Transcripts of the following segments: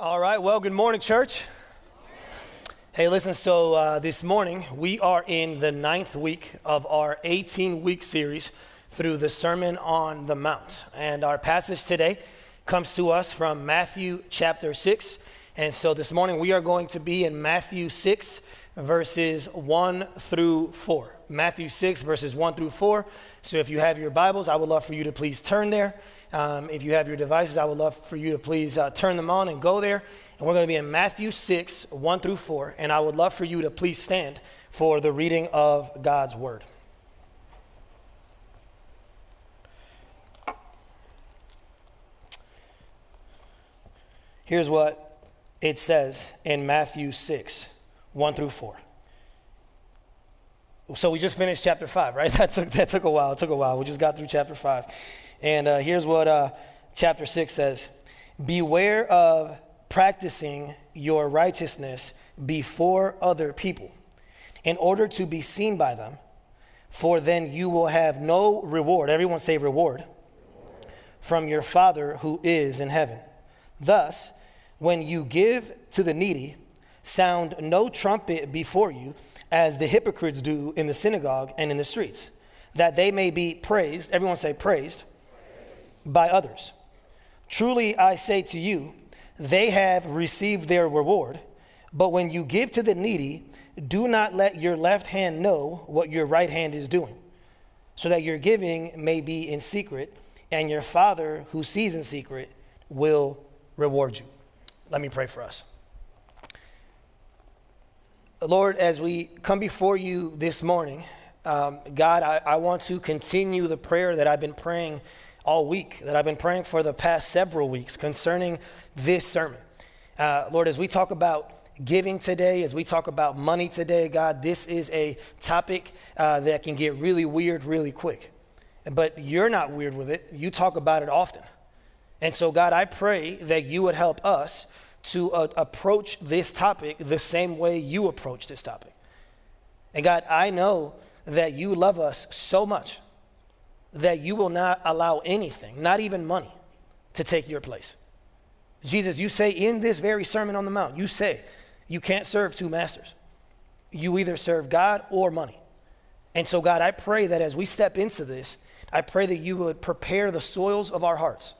All right, well, good morning, church. Hey, listen, so uh, this morning we are in the ninth week of our 18 week series through the Sermon on the Mount. And our passage today comes to us from Matthew chapter 6. And so this morning we are going to be in Matthew 6, verses 1 through 4. Matthew 6, verses 1 through 4. So if you have your Bibles, I would love for you to please turn there. Um, if you have your devices, I would love for you to please uh, turn them on and go there. And we're going to be in Matthew 6, 1 through 4. And I would love for you to please stand for the reading of God's Word. Here's what it says in Matthew 6, 1 through 4. So we just finished chapter 5, right? That took, that took a while. It took a while. We just got through chapter 5. And uh, here's what uh, chapter 6 says Beware of practicing your righteousness before other people in order to be seen by them, for then you will have no reward. Everyone say reward from your Father who is in heaven. Thus, when you give to the needy, sound no trumpet before you, as the hypocrites do in the synagogue and in the streets, that they may be praised. Everyone say praised by others. Truly I say to you, they have received their reward. But when you give to the needy, do not let your left hand know what your right hand is doing, so that your giving may be in secret, and your Father who sees in secret will reward you. Let me pray for us. Lord, as we come before you this morning, um, God, I, I want to continue the prayer that I've been praying all week, that I've been praying for the past several weeks concerning this sermon. Uh, Lord, as we talk about giving today, as we talk about money today, God, this is a topic uh, that can get really weird really quick. But you're not weird with it, you talk about it often. And so, God, I pray that you would help us to uh, approach this topic the same way you approach this topic. And God, I know that you love us so much that you will not allow anything, not even money, to take your place. Jesus, you say in this very Sermon on the Mount, you say you can't serve two masters. You either serve God or money. And so, God, I pray that as we step into this, I pray that you would prepare the soils of our hearts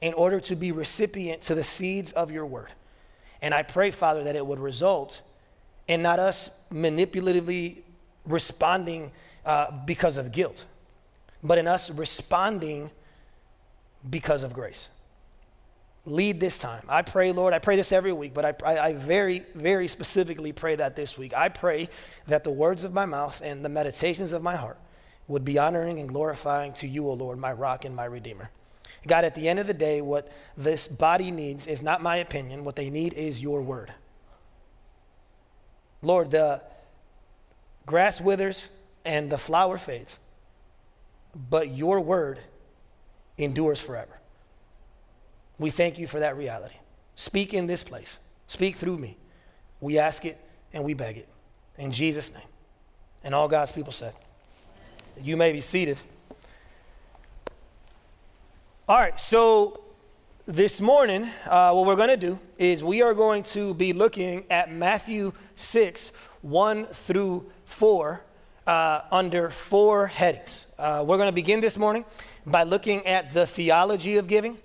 in order to be recipient to the seeds of your word. And I pray, Father, that it would result in not us manipulatively responding uh, because of guilt but in us responding because of grace. Lead this time. I pray, Lord, I pray this every week, but I, I, very, very specifically pray that this week. I pray that the words of my mouth and the meditations of my heart would be honoring and glorifying to you, O Lord, my rock and my redeemer. God, at the end of the day, what this body needs is not my opinion. What they need is your word. Lord, the grass withers and the flower fades but your word endures forever. We thank you for that reality. Speak in this place, speak through me. We ask it and we beg it. In Jesus' name. And all God's people said, You may be seated. All right, so this morning, uh, what we're going to do is we are going to be looking at Matthew 6, 1 through 4 uh, under four headings. Uh, we're going to begin this morning by looking at the theology of giving.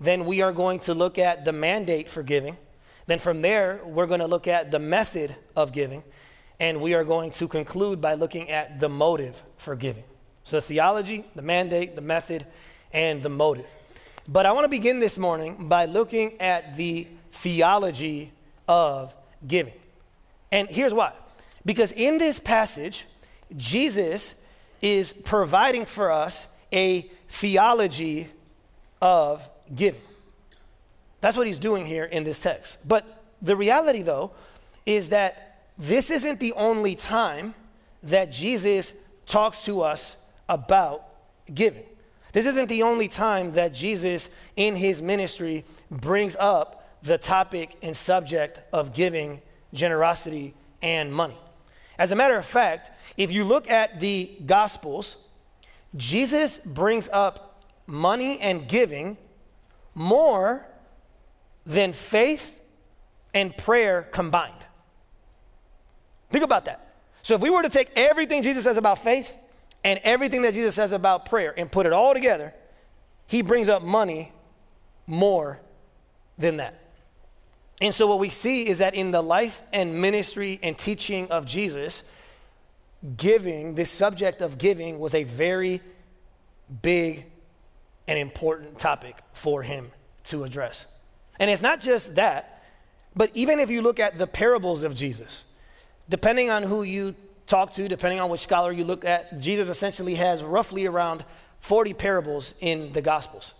Then we are going to look at the mandate for giving. Then from there, we're going to look at the method of giving. And we are going to conclude by looking at the motive for giving. So, the theology, the mandate, the method, and the motive. But I want to begin this morning by looking at the theology of giving. And here's why. Because in this passage, Jesus is providing for us a theology of giving. That's what he's doing here in this text. But the reality, though, is that this isn't the only time that Jesus talks to us about giving. This isn't the only time that Jesus in his ministry brings up the topic and subject of giving, generosity, and money. As a matter of fact, if you look at the Gospels, Jesus brings up money and giving more than faith and prayer combined. Think about that. So if we were to take everything Jesus says about faith and everything that Jesus says about prayer and put it all together, he brings up money more than that. And so what we see is that in the life and ministry and teaching of Jesus, giving, this subject of giving was a very big and important topic for him to address. And it's not just that, but even if you look at the parables of Jesus, depending on who you talk to, depending on which scholar you look at, Jesus essentially has roughly around 40 parables in the Gospels.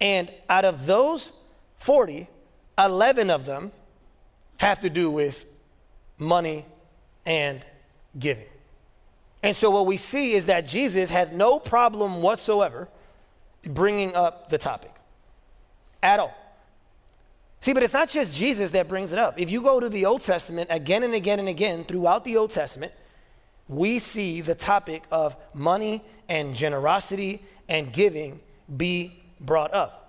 And out of those 40, 11 of them have to do with money and giving. And so what we see is that Jesus had no problem whatsoever bringing up the topic at all. See, but it's not just Jesus that brings it up. If you go to the Old Testament again and again and again throughout the Old Testament, we see the topic of money and generosity and giving be brought up.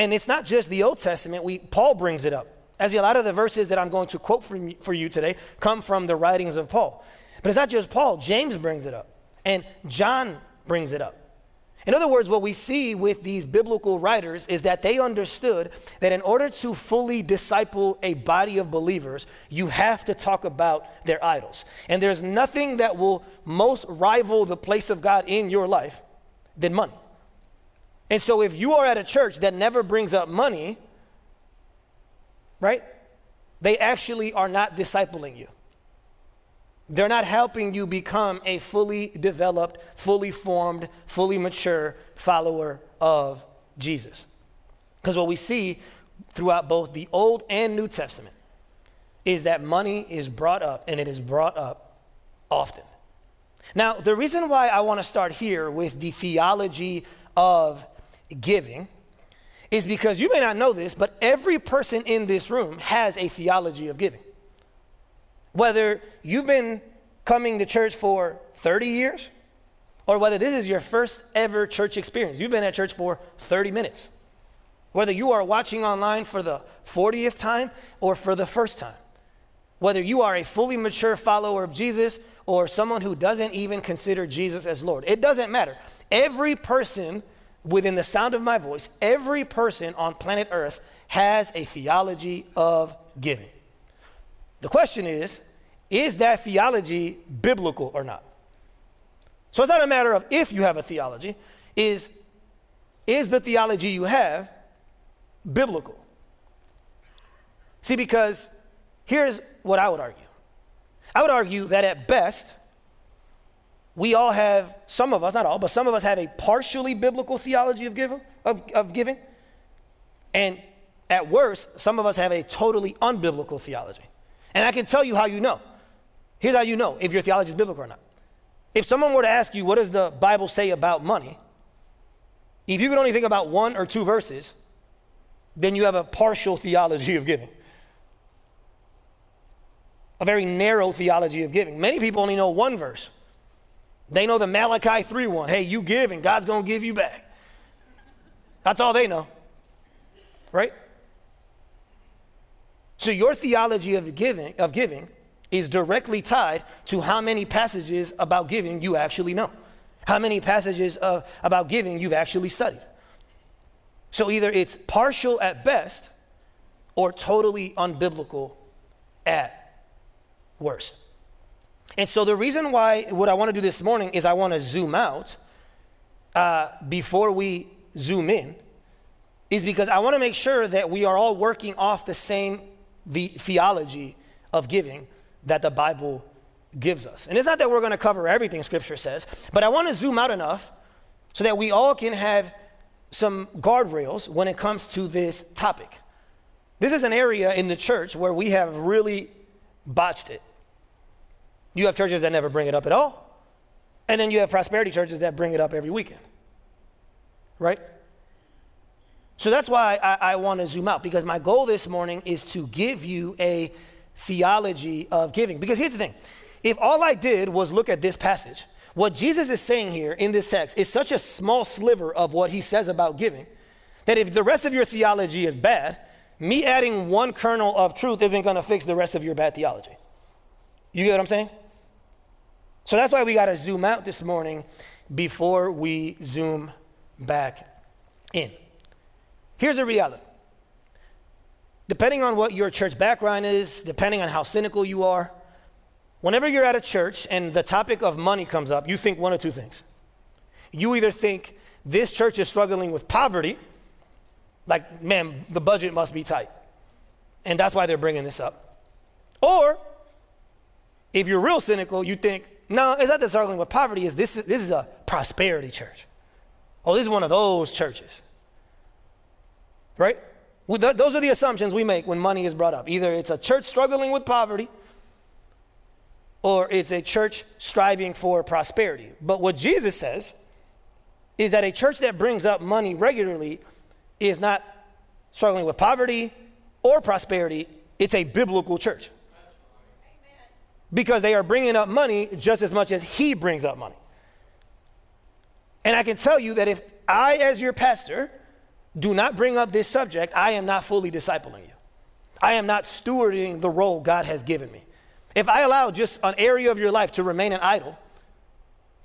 And it's not just the Old Testament, we, Paul brings it up. As a lot of the verses that I'm going to quote from, for you today come from the writings of Paul. But it's not just Paul, James brings it up, and John brings it up. In other words, what we see with these biblical writers is that they understood that in order to fully disciple a body of believers, you have to talk about their idols. And there's nothing that will most rival the place of God in your life than money. And so if you are at a church that never brings up money, right, they actually are not discipling you. They're not helping you become a fully developed, fully formed, fully mature follower of Jesus. Because what we see throughout both the Old and New Testament is that money is brought up, and it is brought up often. Now, the reason why I want to start here with the theology of giving is because you may not know this, but every person in this room has a theology of giving. Whether you've been coming to church for 30 years or whether this is your first ever church experience. You've been at church for 30 minutes. Whether you are watching online for the 40th time or for the first time. Whether you are a fully mature follower of Jesus or someone who doesn't even consider Jesus as Lord. It doesn't matter. Every person within the sound of my voice, every person on planet Earth has a theology of giving. The question is, is that theology biblical or not? So it's not a matter of if you have a theology, is is the theology you have biblical? See, because here's what I would argue. I would argue that at best, we all have, some of us, not all, but some of us have a partially biblical theology of giving, of, of giving. And at worst, some of us have a totally unbiblical theology. And I can tell you how you know. Here's how you know if your theology is biblical or not. If someone were to ask you, what does the Bible say about money? If you could only think about one or two verses, then you have a partial theology of giving. A very narrow theology of giving. Many people only know one verse. They know the Malachi 3 1. Hey, you give and God's going to give you back. That's all they know. Right? So your theology of giving, of giving is directly tied to how many passages about giving you actually know, how many passages of, about giving you've actually studied. So either it's partial at best or totally unbiblical at worst. And so the reason why what I want to do this morning is I want to zoom out uh, before we zoom in is because I want to make sure that we are all working off the same the theology of giving that the Bible gives us. And it's not that we're going to cover everything Scripture says, but I want to zoom out enough so that we all can have some guardrails when it comes to this topic. This is an area in the church where we have really botched it. You have churches that never bring it up at all, and then you have prosperity churches that bring it up every weekend. Right? So that's why I, I want to zoom out because my goal this morning is to give you a theology of giving. Because here's the thing if all I did was look at this passage, what Jesus is saying here in this text is such a small sliver of what he says about giving that if the rest of your theology is bad, me adding one kernel of truth isn't going to fix the rest of your bad theology. You get what I'm saying? So that's why we got to zoom out this morning before we zoom back in. Here's a reality. Depending on what your church background is, depending on how cynical you are, whenever you're at a church and the topic of money comes up, you think one or two things. You either think this church is struggling with poverty, like, man, the budget must be tight. And that's why they're bringing this up. Or, if you're real cynical, you think, no, it's not that struggling with poverty, is this, this is a prosperity church. Oh, this is one of those churches. Right? Those are the assumptions we make when money is brought up. Either it's a church struggling with poverty, or it's a church striving for prosperity. But what Jesus says is that a church that brings up money regularly is not struggling with poverty or prosperity, it's a biblical church. Because they are bringing up money just as much as he brings up money. And I can tell you that if I, as your pastor, do not bring up this subject, I am not fully discipling you. I am not stewarding the role God has given me. If I allow just an area of your life to remain an idol,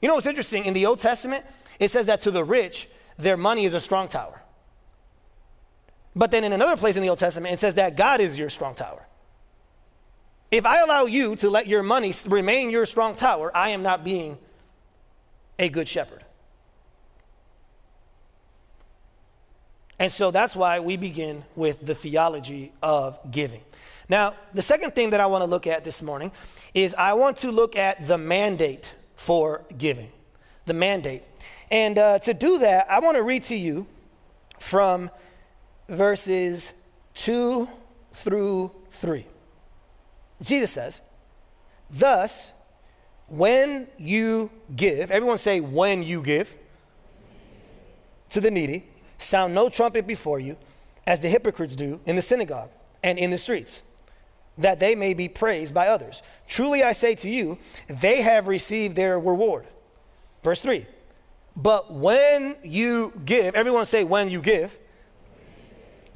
you know what's interesting? In the Old Testament, it says that to the rich, their money is a strong tower. But then in another place in the Old Testament, it says that God is your strong tower. If I allow you to let your money remain your strong tower, I am not being a good shepherd. And so that's why we begin with the theology of giving. Now, the second thing that I want to look at this morning is I want to look at the mandate for giving. The mandate. And uh, to do that, I want to read to you from verses 2 through 3. Jesus says, Thus, when you give, everyone say, when you give to the needy, sound no trumpet before you, as the hypocrites do in the synagogue and in the streets, that they may be praised by others. Truly I say to you, they have received their reward. Verse 3 But when you give, everyone say, when you give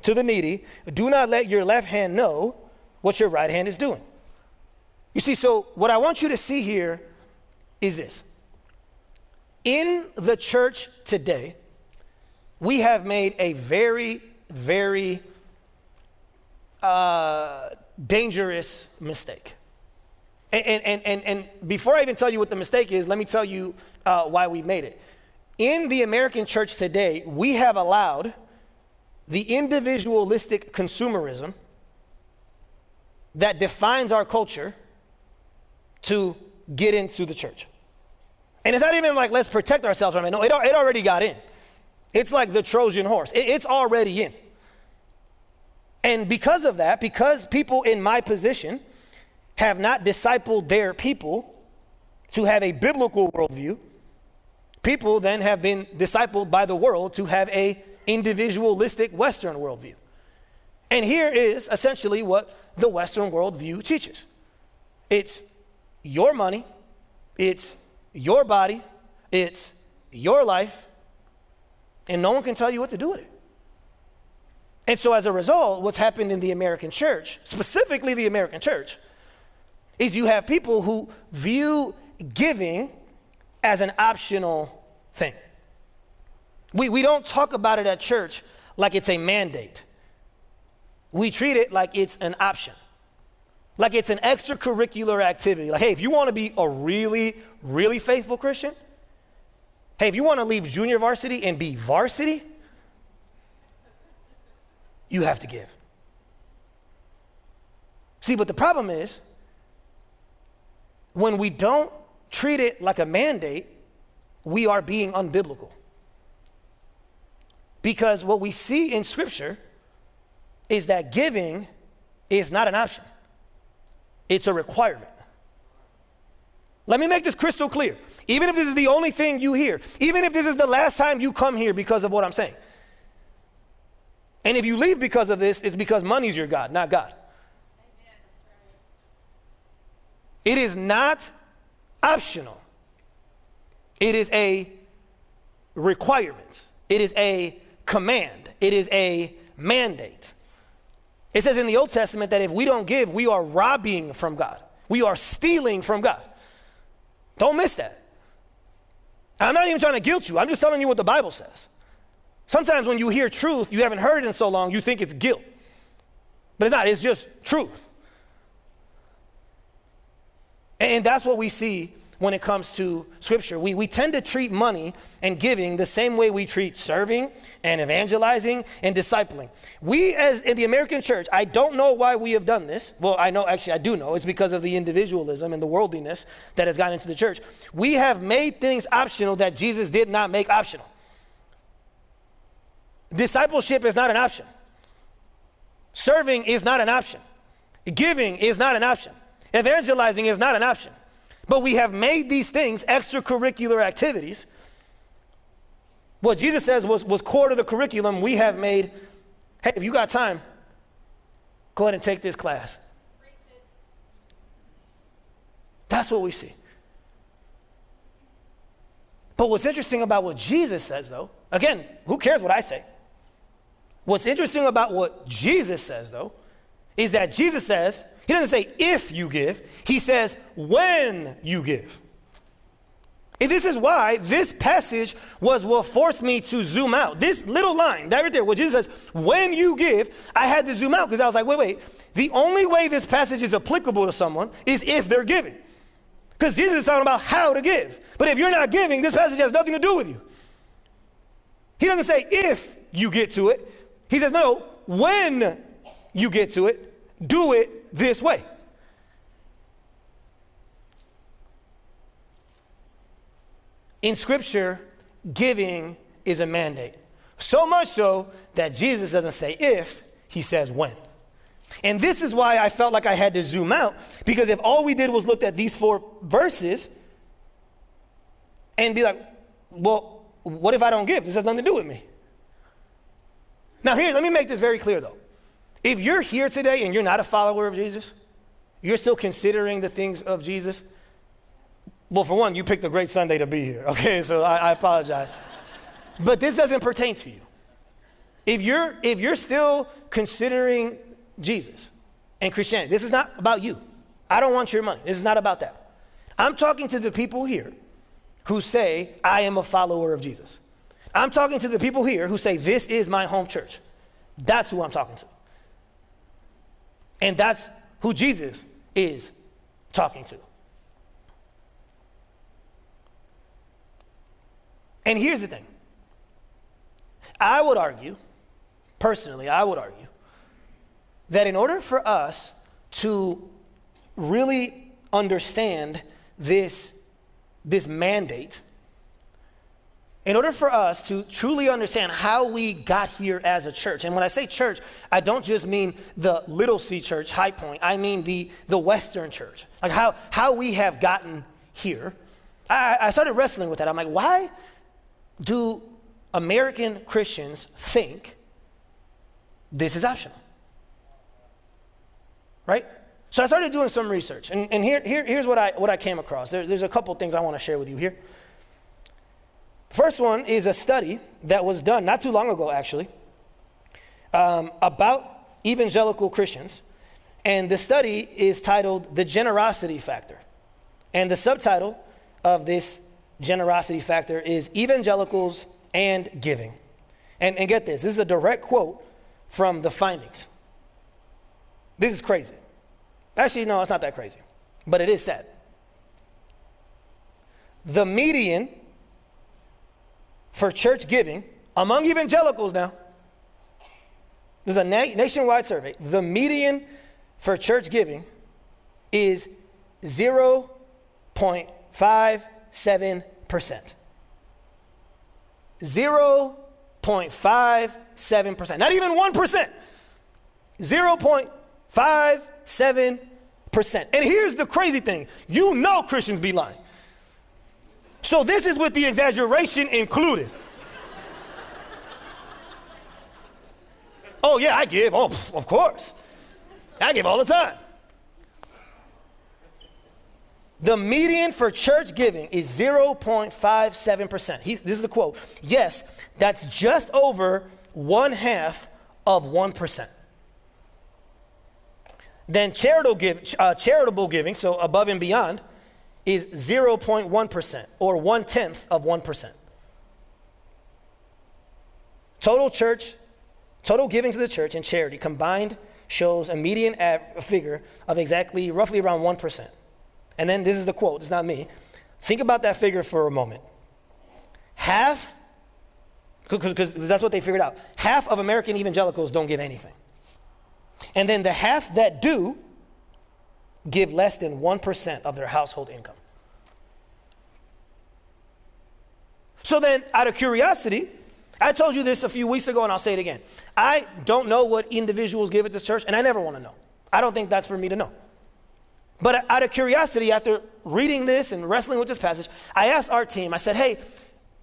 to the needy, do not let your left hand know what your right hand is doing. You see, so what I want you to see here is this. In the church today, we have made a very, very uh, dangerous mistake. And, and, and, and before I even tell you what the mistake is, let me tell you uh, why we made it. In the American church today, we have allowed the individualistic consumerism that defines our culture to get into the church. And it's not even like, let's protect ourselves from it. No, it, it already got in. It's like the Trojan horse, it, it's already in. And because of that, because people in my position have not discipled their people to have a biblical worldview, people then have been discipled by the world to have a individualistic Western worldview. And here is essentially what the Western worldview teaches it's your money, it's your body, it's your life, and no one can tell you what to do with it. And so, as a result, what's happened in the American church, specifically the American church, is you have people who view giving as an optional thing. We, we don't talk about it at church like it's a mandate. We treat it like it's an option, like it's an extracurricular activity. Like, hey, if you want to be a really, really faithful Christian, hey, if you want to leave junior varsity and be varsity, you have to give. See, but the problem is when we don't treat it like a mandate, we are being unbiblical. Because what we see in Scripture is that giving is not an option, it's a requirement. Let me make this crystal clear. Even if this is the only thing you hear, even if this is the last time you come here because of what I'm saying, and if you leave because of this, it's because money's your God, not God. It is not optional, it is a requirement, it is a command, it is a mandate. It says in the Old Testament that if we don't give, we are robbing from God. We are stealing from God. Don't miss that. I'm not even trying to guilt you. I'm just telling you what the Bible says. Sometimes when you hear truth, you haven't heard it in so long, you think it's guilt. But it's not, it's just truth. And that's what we see when it comes to scripture. We, we tend to treat money and giving the same way we treat serving and evangelizing and discipling. We, as in the American church, I don't know why we have done this. Well, I know, actually, I do know. It's because of the individualism and the worldliness that has gotten into the church. We have made things optional that Jesus did not make optional. Discipleship is not an option, serving is not an option, giving is not an option, evangelizing is not an option. But we have made these things extracurricular activities. What Jesus says was, was core to the curriculum. We have made, hey, if you got time, go ahead and take this class. That's what we see. But what's interesting about what Jesus says, though, again, who cares what I say? What's interesting about what Jesus says, though, is that Jesus says, He doesn't say if you give, He says when you give. And this is why this passage was what forced me to zoom out. This little line, that right there, where Jesus says, when you give, I had to zoom out because I was like, wait, wait. The only way this passage is applicable to someone is if they're giving. Because Jesus is talking about how to give. But if you're not giving, this passage has nothing to do with you. He doesn't say if you get to it, he says, no, when you get to it, do it this way. In Scripture, giving is a mandate. So much so that Jesus doesn't say if, he says when. And this is why I felt like I had to zoom out, because if all we did was look at these four verses and be like, well, what if I don't give? This has nothing to do with me. Now, here, let me make this very clear though. If you're here today and you're not a follower of Jesus, you're still considering the things of Jesus, well, for one, you picked a great Sunday to be here, okay? So I, I apologize. but this doesn't pertain to you. If you're, if you're still considering Jesus and Christianity, this is not about you. I don't want your money. This is not about that. I'm talking to the people here who say, I am a follower of Jesus. I'm talking to the people here who say, This is my home church. That's who I'm talking to. And that's who Jesus is talking to. And here's the thing I would argue, personally, I would argue, that in order for us to really understand this, this mandate, in order for us to truly understand how we got here as a church, and when I say church, I don't just mean the Little C Church, High Point, I mean the, the Western Church, like how, how we have gotten here. I, I started wrestling with that. I'm like, why do American Christians think this is optional? Right? So I started doing some research, and, and here, here, here's what I, what I came across. There, there's a couple things I want to share with you here. First one is a study that was done not too long ago, actually, um, about evangelical Christians. And the study is titled The Generosity Factor. And the subtitle of this generosity factor is Evangelicals and Giving. And, and get this this is a direct quote from the findings. This is crazy. Actually, no, it's not that crazy, but it is sad. The median for church giving among evangelicals now. There's a na- nationwide survey. The median for church giving is 0.57%. 0.57%. Not even 1%. 0.57%. And here's the crazy thing you know Christians be lying. So this is with the exaggeration included. oh, yeah, I give. Oh, of course. I give all the time. The median for church giving is 0.57%. He's, this is the quote. Yes, that's just over one half of 1%. then charitable, give, uh, charitable giving, so above and beyond, is 0.1% or one tenth of 1%. Total church, total giving to the church and charity combined shows a median figure of exactly roughly around 1%. And then this is the quote, it's not me. Think about that figure for a moment. Half, because that's what they figured out, half of American evangelicals don't give anything. And then the half that do give less than 1% of their household income. So then, out of curiosity, I told you this a few weeks ago and I'll say it again. I don't know what individuals give at this church, and I never want to know. I don't think that's for me to know. But out of curiosity, after reading this and wrestling with this passage, I asked our team, I said, hey,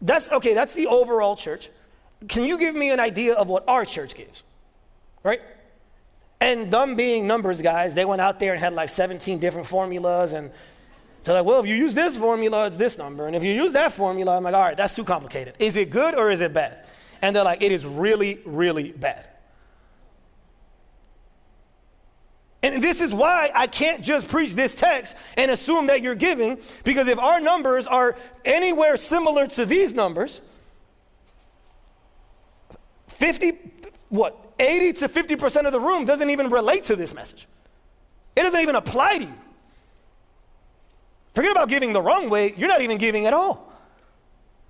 that's okay, that's the overall church. Can you give me an idea of what our church gives? Right? And them being numbers guys, they went out there and had like 17 different formulas and they're like, well, if you use this formula, it's this number. And if you use that formula, I'm like, all right, that's too complicated. Is it good or is it bad? And they're like, it is really, really bad. And this is why I can't just preach this text and assume that you're giving, because if our numbers are anywhere similar to these numbers, 50, what, 80 to 50% of the room doesn't even relate to this message. It doesn't even apply to you. Forget about giving the wrong way, you're not even giving at all.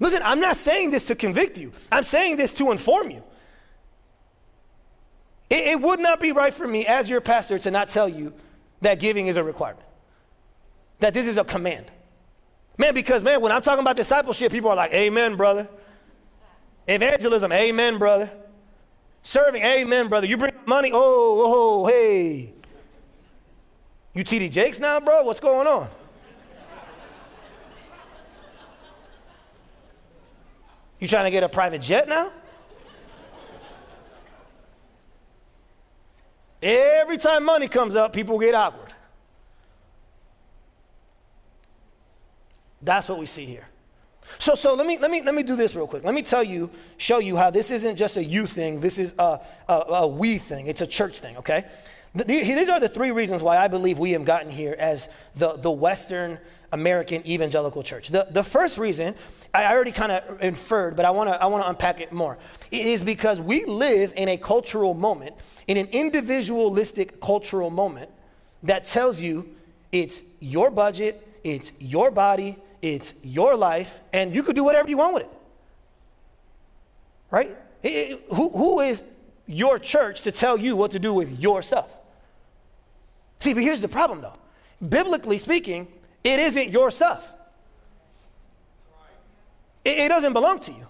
Listen, I'm not saying this to convict you, I'm saying this to inform you. It, it, would not be right for me as your pastor to not tell you that giving is a requirement, that this is a command. Man, because man, when I'm talking about discipleship, people are like, Amen, brother. Evangelism, Amen, brother. Serving, Amen, brother. You bring money, oh, oh, oh hey. You TD Jakes now, bro? What's going on? You trying to get a private jet now? Every time money comes up, people get awkward. That's what we see here. So, so let, me, let, me, let me do this real quick. Let me tell you, show you how this isn't just a you thing, this is a, a, a we thing, it's a church thing, okay? These are the three reasons why I believe we have gotten here as the, the Western American evangelical church. The, the first reason, I already kind of inferred, but I want to I wanna unpack it more, it is because we live in a cultural moment, in an individualistic cultural moment that tells you it's your budget, it's your body, it's your life, and you could do whatever you want with it. Right? It, it, who, who is your church to tell you what to do with your stuff? See, but here's the problem though. Biblically speaking, it isn't your stuff. It, it doesn't belong to you.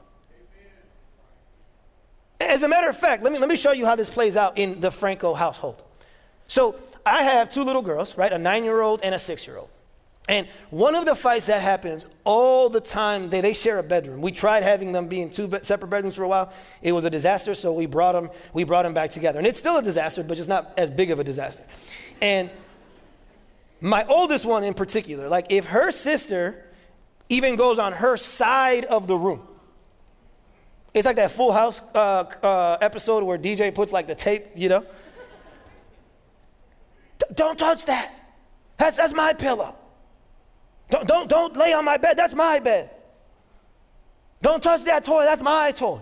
As a matter of fact, let me, let me show you how this plays out in the Franco household. So I have two little girls, right? A nine year old and a six year old. And one of the fights that happens all the time, they, they share a bedroom. We tried having them be in two separate bedrooms for a while. It was a disaster, so we brought them, we brought them back together. And it's still a disaster, but just not as big of a disaster. And my oldest one in particular, like if her sister even goes on her side of the room, it's like that Full House uh, uh, episode where DJ puts like the tape, you know. D- don't touch that. That's, that's my pillow. Don't, don't, don't lay on my bed. That's my bed. Don't touch that toy. That's my toy.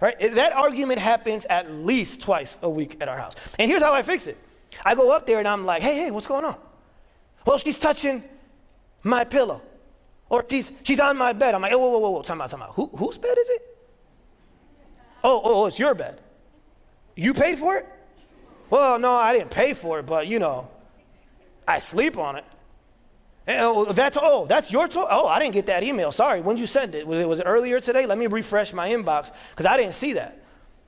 Right? That argument happens at least twice a week at our house. And here's how I fix it. I go up there and I'm like, hey, hey, what's going on? Well, she's touching my pillow. Or she's, she's on my bed. I'm like, oh, whoa, whoa, whoa, whoa, time out, time out. Who, whose bed is it? Oh, oh, oh, it's your bed. You paid for it? Well, no, I didn't pay for it, but you know, I sleep on it. Oh, that's oh, that's your toy. Oh, I didn't get that email. Sorry. When did you send it? Was it was it earlier today? Let me refresh my inbox because I didn't see that.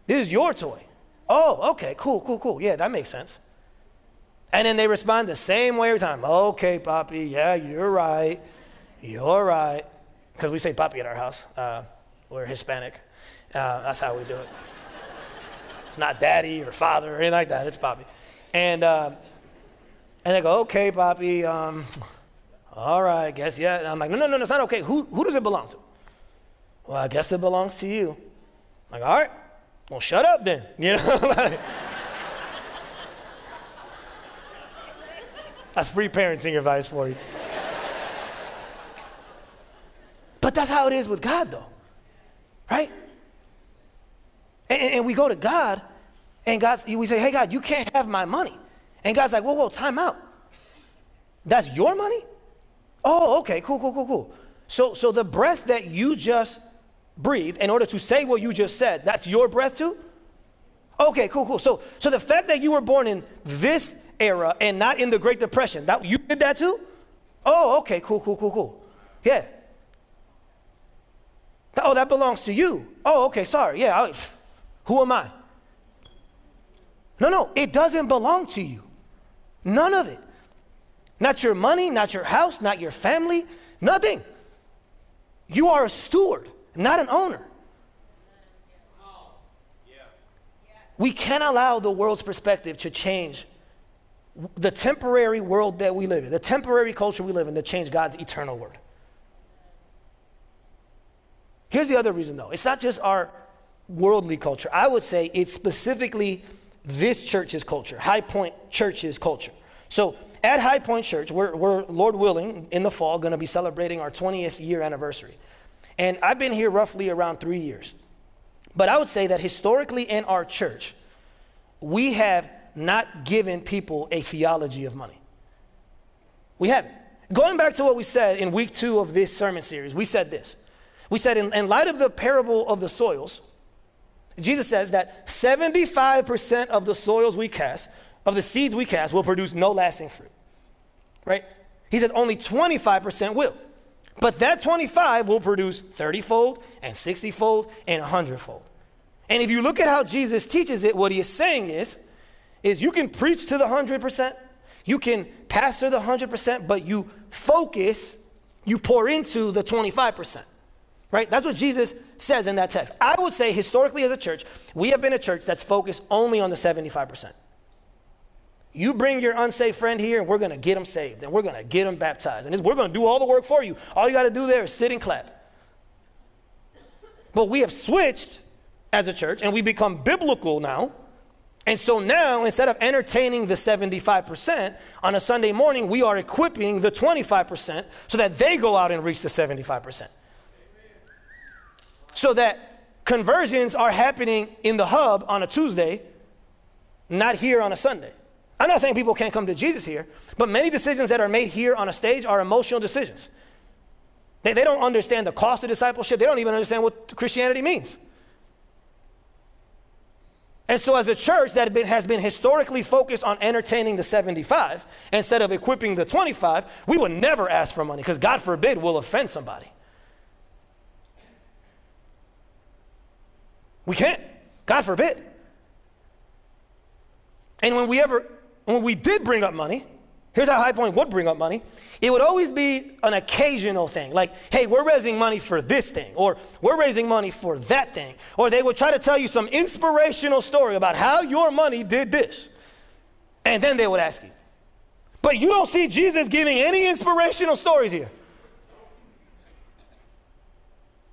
This is your toy. Oh, okay, cool, cool, cool. Yeah, that makes sense. And then they respond the same way every time. Okay, Poppy, yeah, you're right. You're right. Because we say Poppy at our house. Uh, we're Hispanic. Uh, that's how we do it. It's not daddy or father or anything like that. It's Poppy. And, uh, and they go, okay, Poppy, um, all right, guess, yeah. And I'm like, no, no, no, it's not okay. Who, who does it belong to? Well, I guess it belongs to you. I'm like, all right, well, shut up then. You know? That's free parenting advice for you. but that's how it is with God, though, right? And, and we go to God, and God, we say, hey, God, you can't have my money. And God's like, whoa, whoa, time out. That's your money? Oh, okay, cool, cool, cool, cool. So, so the breath that you just breathed in order to say what you just said, that's your breath too? Okay, cool, cool. So, so the fact that you were born in this era and not in the Great Depression, that you did that too? Oh, okay, cool, cool, cool, cool. Yeah. Oh, that belongs to you. Oh, okay, sorry. Yeah, I, who am I? No, no, it doesn't belong to you. None of it. Not your money, not your house, not your family, nothing. You are a steward, not an owner. We can't allow the world's perspective to change the temporary world that we live in, the temporary culture we live in, to change God's eternal word. Here's the other reason, though it's not just our worldly culture. I would say it's specifically this church's culture, High Point Church's culture. So at High Point Church, we're, we're Lord willing, in the fall, going to be celebrating our 20th year anniversary. And I've been here roughly around three years. But I would say that historically in our church, we have not given people a theology of money. We haven't. Going back to what we said in week two of this sermon series, we said this. We said, in, in light of the parable of the soils, Jesus says that 75% of the soils we cast, of the seeds we cast, will produce no lasting fruit. Right? He said only 25% will. But that 25 will produce 30 fold and 60 fold and 100 fold. And if you look at how Jesus teaches it, what he is saying is, is you can preach to the 100%, you can pastor the 100%, but you focus, you pour into the 25%. Right? That's what Jesus says in that text. I would say historically as a church, we have been a church that's focused only on the 75%. You bring your unsafe friend here, and we're going to get them saved, and we're going to get them baptized. And we're going to do all the work for you. All you got to do there is sit and clap. But we have switched as a church, and we've become biblical now. And so now, instead of entertaining the 75%, on a Sunday morning, we are equipping the 25% so that they go out and reach the 75%. So that conversions are happening in the hub on a Tuesday, not here on a Sunday. I'm not saying people can't come to Jesus here, but many decisions that are made here on a stage are emotional decisions. They, they don't understand the cost of discipleship, they don't even understand what Christianity means. And so, as a church that has been historically focused on entertaining the 75 instead of equipping the 25, we would never ask for money because, God forbid, we'll offend somebody. We can't. God forbid. And when we ever when we did bring up money, here's how High Point would bring up money. It would always be an occasional thing, like, hey, we're raising money for this thing, or we're raising money for that thing. Or they would try to tell you some inspirational story about how your money did this. And then they would ask you. But you don't see Jesus giving any inspirational stories here.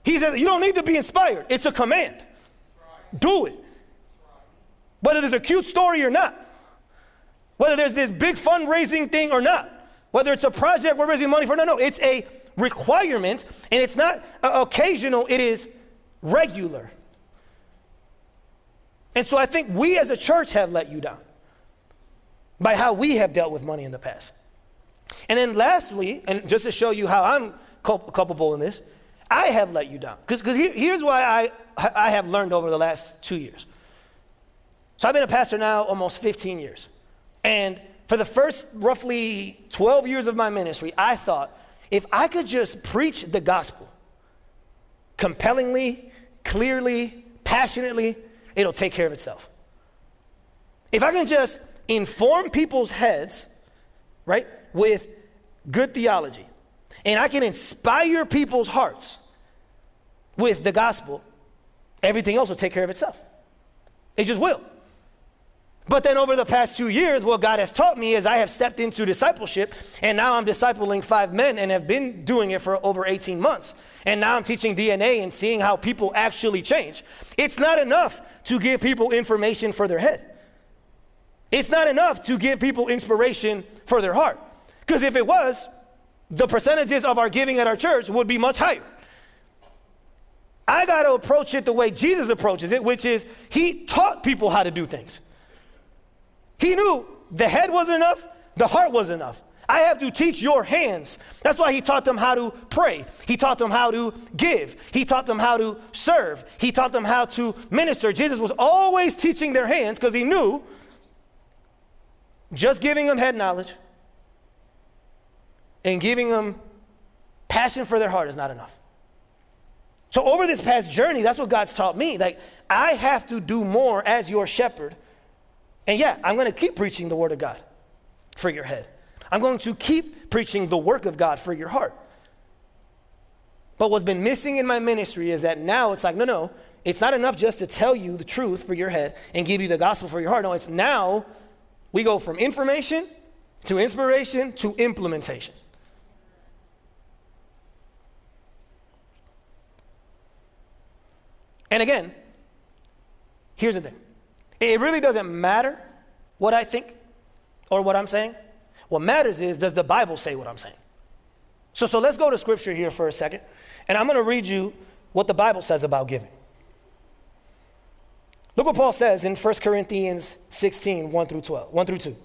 He says, you don't need to be inspired, it's a command. Do it. Whether there's a cute story or not whether there's this big fundraising thing or not, whether it's a project we're raising money for. No, no, it's a requirement, and it's not occasional, it is regular. And so I think we as a church have let you down by how we have dealt with money in the past. And then lastly, and just to show you how I'm culpable in this, I have let you down. Because here's why I, I have learned over the last two years. So I've been a pastor now almost 15 years. And for the first roughly 12 years of my ministry, I thought if I could just preach the gospel compellingly, clearly, passionately, it'll take care of itself. If I can just inform people's heads, right, with good theology, and I can inspire people's hearts with the gospel, everything else will take care of itself. It just will. But then over the past two years, what God has taught me is I have stepped into discipleship, and now I'm discipling five men and have been doing it for over 18 months. And now I'm teaching DNA and seeing how people actually change. It's not enough to give people information for their head, it's not enough to give people inspiration for their heart. Because if it was, the percentages of our giving at our church would be much higher. I got to approach it the way Jesus approaches it, which is he taught people how to do things. He knew the head wasn't enough, the heart wasn't enough. I have to teach your hands. That's why he taught them how to pray. He taught them how to give. He taught them how to serve. He taught them how to minister. Jesus was always teaching their hands because he knew just giving them head knowledge and giving them passion for their heart is not enough. So, over this past journey, that's what God's taught me. Like, I have to do more as your shepherd. And yeah, I'm going to keep preaching the word of God for your head. I'm going to keep preaching the work of God for your heart. But what's been missing in my ministry is that now it's like, no, no, it's not enough just to tell you the truth for your head and give you the gospel for your heart. No, it's now we go from information to inspiration to implementation. And again, here's the thing it really doesn't matter what I think or what I'm saying. What matters is, does the Bible say what I'm saying? So, so let's go to scripture here for a second, and I'm going to read you what the Bible says about giving. Look what Paul says in 1 Corinthians 16, 1 through 12, 1 through 2.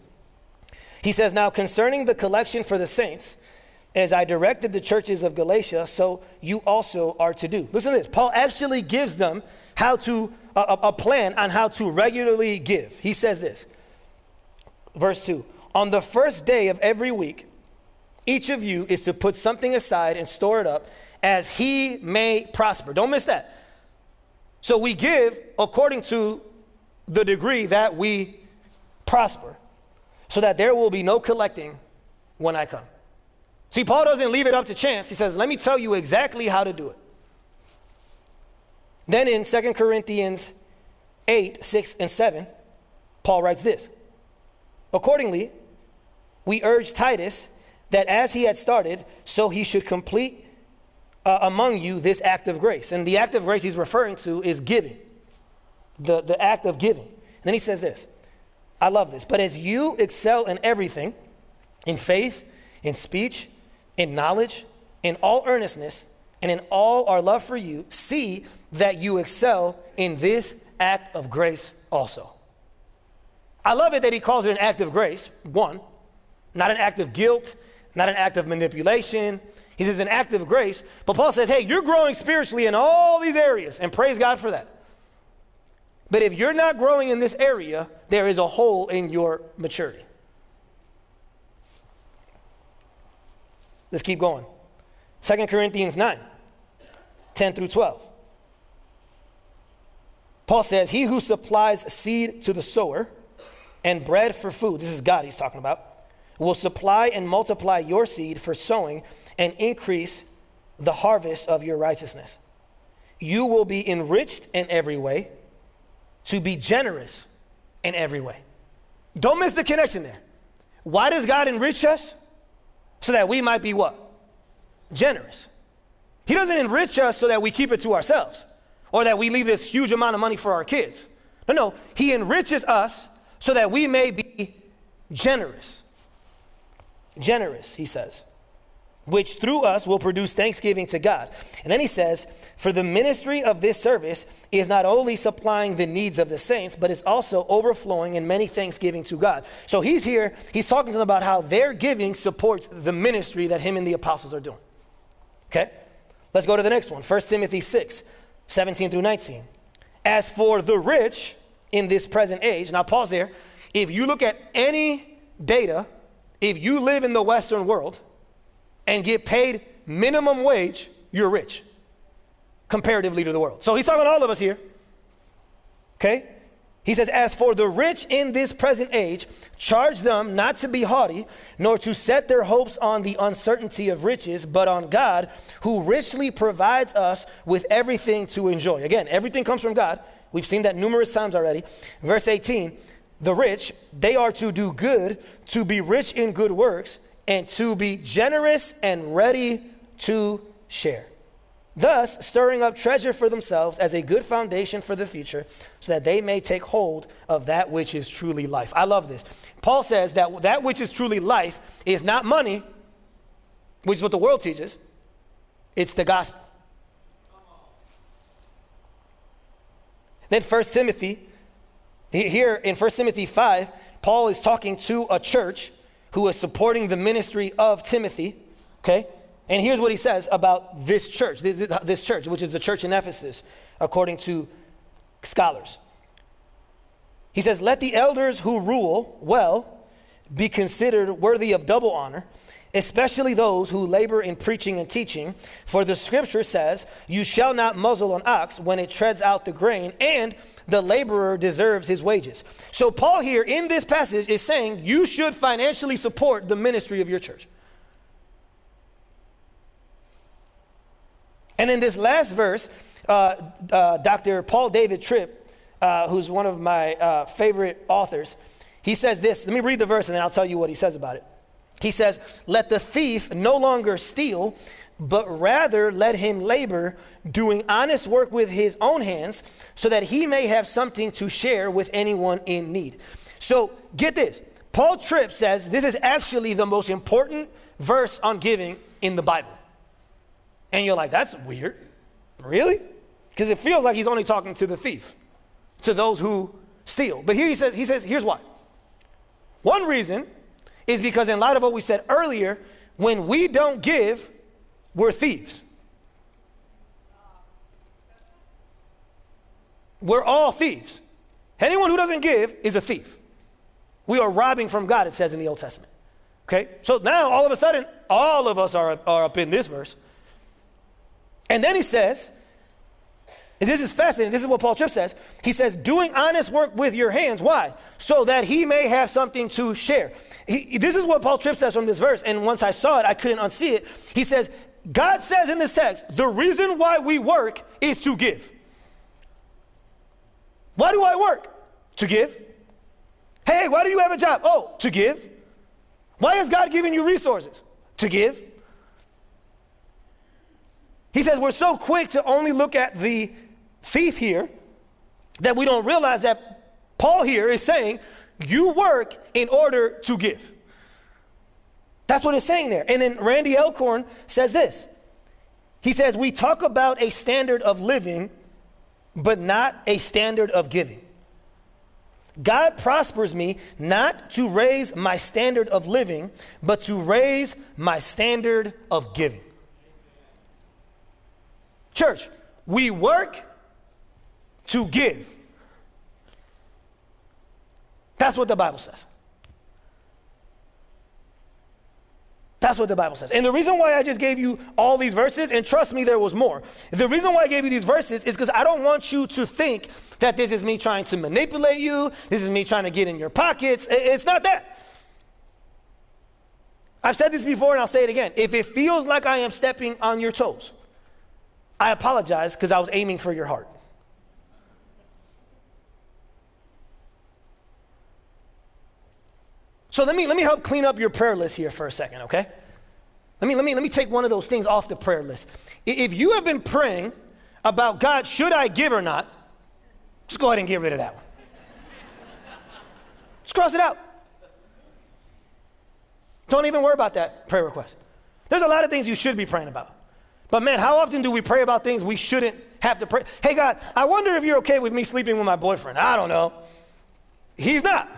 He says, Now concerning the collection for the saints, as I directed the churches of Galatia, so you also are to do. Listen to this. Paul actually gives them how to, a, a plan on how to regularly give. He says this, verse 2 on the first day of every week, each of you is to put something aside and store it up as he may prosper. Don't miss that. So we give according to the degree that we prosper, so that there will be no collecting when I come. See, Paul doesn't leave it up to chance. He says, Let me tell you exactly how to do it. Then in 2 Corinthians 8, 6, and 7, Paul writes this Accordingly, we urge Titus that as he had started, so he should complete uh, among you this act of grace. And the act of grace he's referring to is giving, the, the act of giving. And then he says this I love this. But as you excel in everything, in faith, in speech, in knowledge, in all earnestness, and in all our love for you, see that you excel in this act of grace also. I love it that he calls it an act of grace, one not an act of guilt, not an act of manipulation. He says an act of grace. But Paul says, hey, you're growing spiritually in all these areas, and praise God for that. But if you're not growing in this area, there is a hole in your maturity. Let's keep going. 2 Corinthians 9, 10 through 12. Paul says, He who supplies seed to the sower and bread for food, this is God he's talking about will supply and multiply your seed for sowing and increase the harvest of your righteousness. You will be enriched in every way to be generous in every way. Don't miss the connection there. Why does God enrich us? So that we might be what? Generous. He doesn't enrich us so that we keep it to ourselves or that we leave this huge amount of money for our kids. No, no. He enriches us so that we may be generous generous, he says, which through us will produce thanksgiving to God. And then he says, For the ministry of this service is not only supplying the needs of the saints, but is also overflowing in many thanksgiving to God. So he's here, he's talking to them about how their giving supports the ministry that him and the apostles are doing. Okay? Let's go to the next one 1 Timothy 6, 17 through 19. As for the rich in this present age, now pause there. If you look at any data if you live in the Western world and get paid minimum wage, you're rich comparatively to the world. So he's talking to all of us here. Okay? He says, As for the rich in this present age, charge them not to be haughty, nor to set their hopes on the uncertainty of riches, but on God, who richly provides us with everything to enjoy. Again, everything comes from God. We've seen that numerous times already. Verse 18 the rich, they are to do good, to be rich in good works, and to be generous and ready to share. Thus stirring up treasure for themselves as a good foundation for the future, so that they may take hold of that which is truly life. I love this. Paul says that that which is truly life is not money, which is what the world teaches, it's the gospel. Then 1 Timothy, here in 1 Timothy 5, Paul is talking to a church who is supporting the ministry of Timothy, okay? And here's what he says about this church, this, this church, which is the church in Ephesus, according to scholars. He says, Let the elders who rule well be considered worthy of double honor especially those who labor in preaching and teaching. For the scripture says, You shall not muzzle an ox when it treads out the grain, and the laborer deserves his wages. So, Paul here in this passage is saying, You should financially support the ministry of your church. And in this last verse, uh, uh, Dr. Paul David Tripp, uh, who's one of my uh, favorite authors, he says this. Let me read the verse and then I'll tell you what he says about it. He says, Let the thief no longer steal, but rather let him labor, doing honest work with his own hands, so that he may have something to share with anyone in need. So get this. Paul Tripp says this is actually the most important verse on giving in the Bible. And you're like, that's weird. Really? Because it feels like he's only talking to the thief, to those who steal. But here he says, he says, here's why. One reason is because, in light of what we said earlier, when we don't give, we're thieves. We're all thieves. Anyone who doesn't give is a thief. We are robbing from God, it says in the Old Testament. Okay? So now, all of a sudden, all of us are, are up in this verse. And then he says, this is fascinating. This is what Paul Tripp says. He says, doing honest work with your hands. Why? So that he may have something to share. He, this is what Paul Tripp says from this verse. And once I saw it, I couldn't unsee it. He says, God says in this text, the reason why we work is to give. Why do I work? To give. Hey, why do you have a job? Oh, to give. Why is God giving you resources? To give. He says we're so quick to only look at the thief here that we don't realize that Paul here is saying you work in order to give. That's what it's saying there. And then Randy Alcorn says this. He says, We talk about a standard of living, but not a standard of giving. God prospers me not to raise my standard of living, but to raise my standard of giving. Church, we work to give. That's what the Bible says. That's what the Bible says. And the reason why I just gave you all these verses, and trust me, there was more. The reason why I gave you these verses is because I don't want you to think that this is me trying to manipulate you, this is me trying to get in your pockets. It's not that. I've said this before and I'll say it again. If it feels like I am stepping on your toes, I apologize because I was aiming for your heart. So let me, let me help clean up your prayer list here for a second, okay? Let me, let, me, let me take one of those things off the prayer list. If you have been praying about God, should I give or not, just go ahead and get rid of that one. Just cross it out. Don't even worry about that prayer request. There's a lot of things you should be praying about. But man, how often do we pray about things we shouldn't have to pray? Hey, God, I wonder if you're okay with me sleeping with my boyfriend. I don't know. He's not.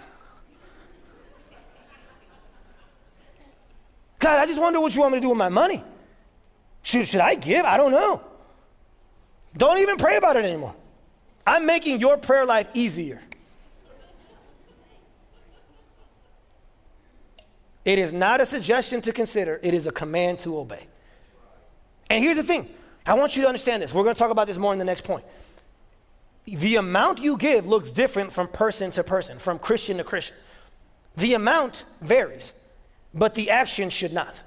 God, I just wonder what you want me to do with my money. Should, should I give? I don't know. Don't even pray about it anymore. I'm making your prayer life easier. It is not a suggestion to consider, it is a command to obey. And here's the thing I want you to understand this. We're going to talk about this more in the next point. The amount you give looks different from person to person, from Christian to Christian. The amount varies but the action should not.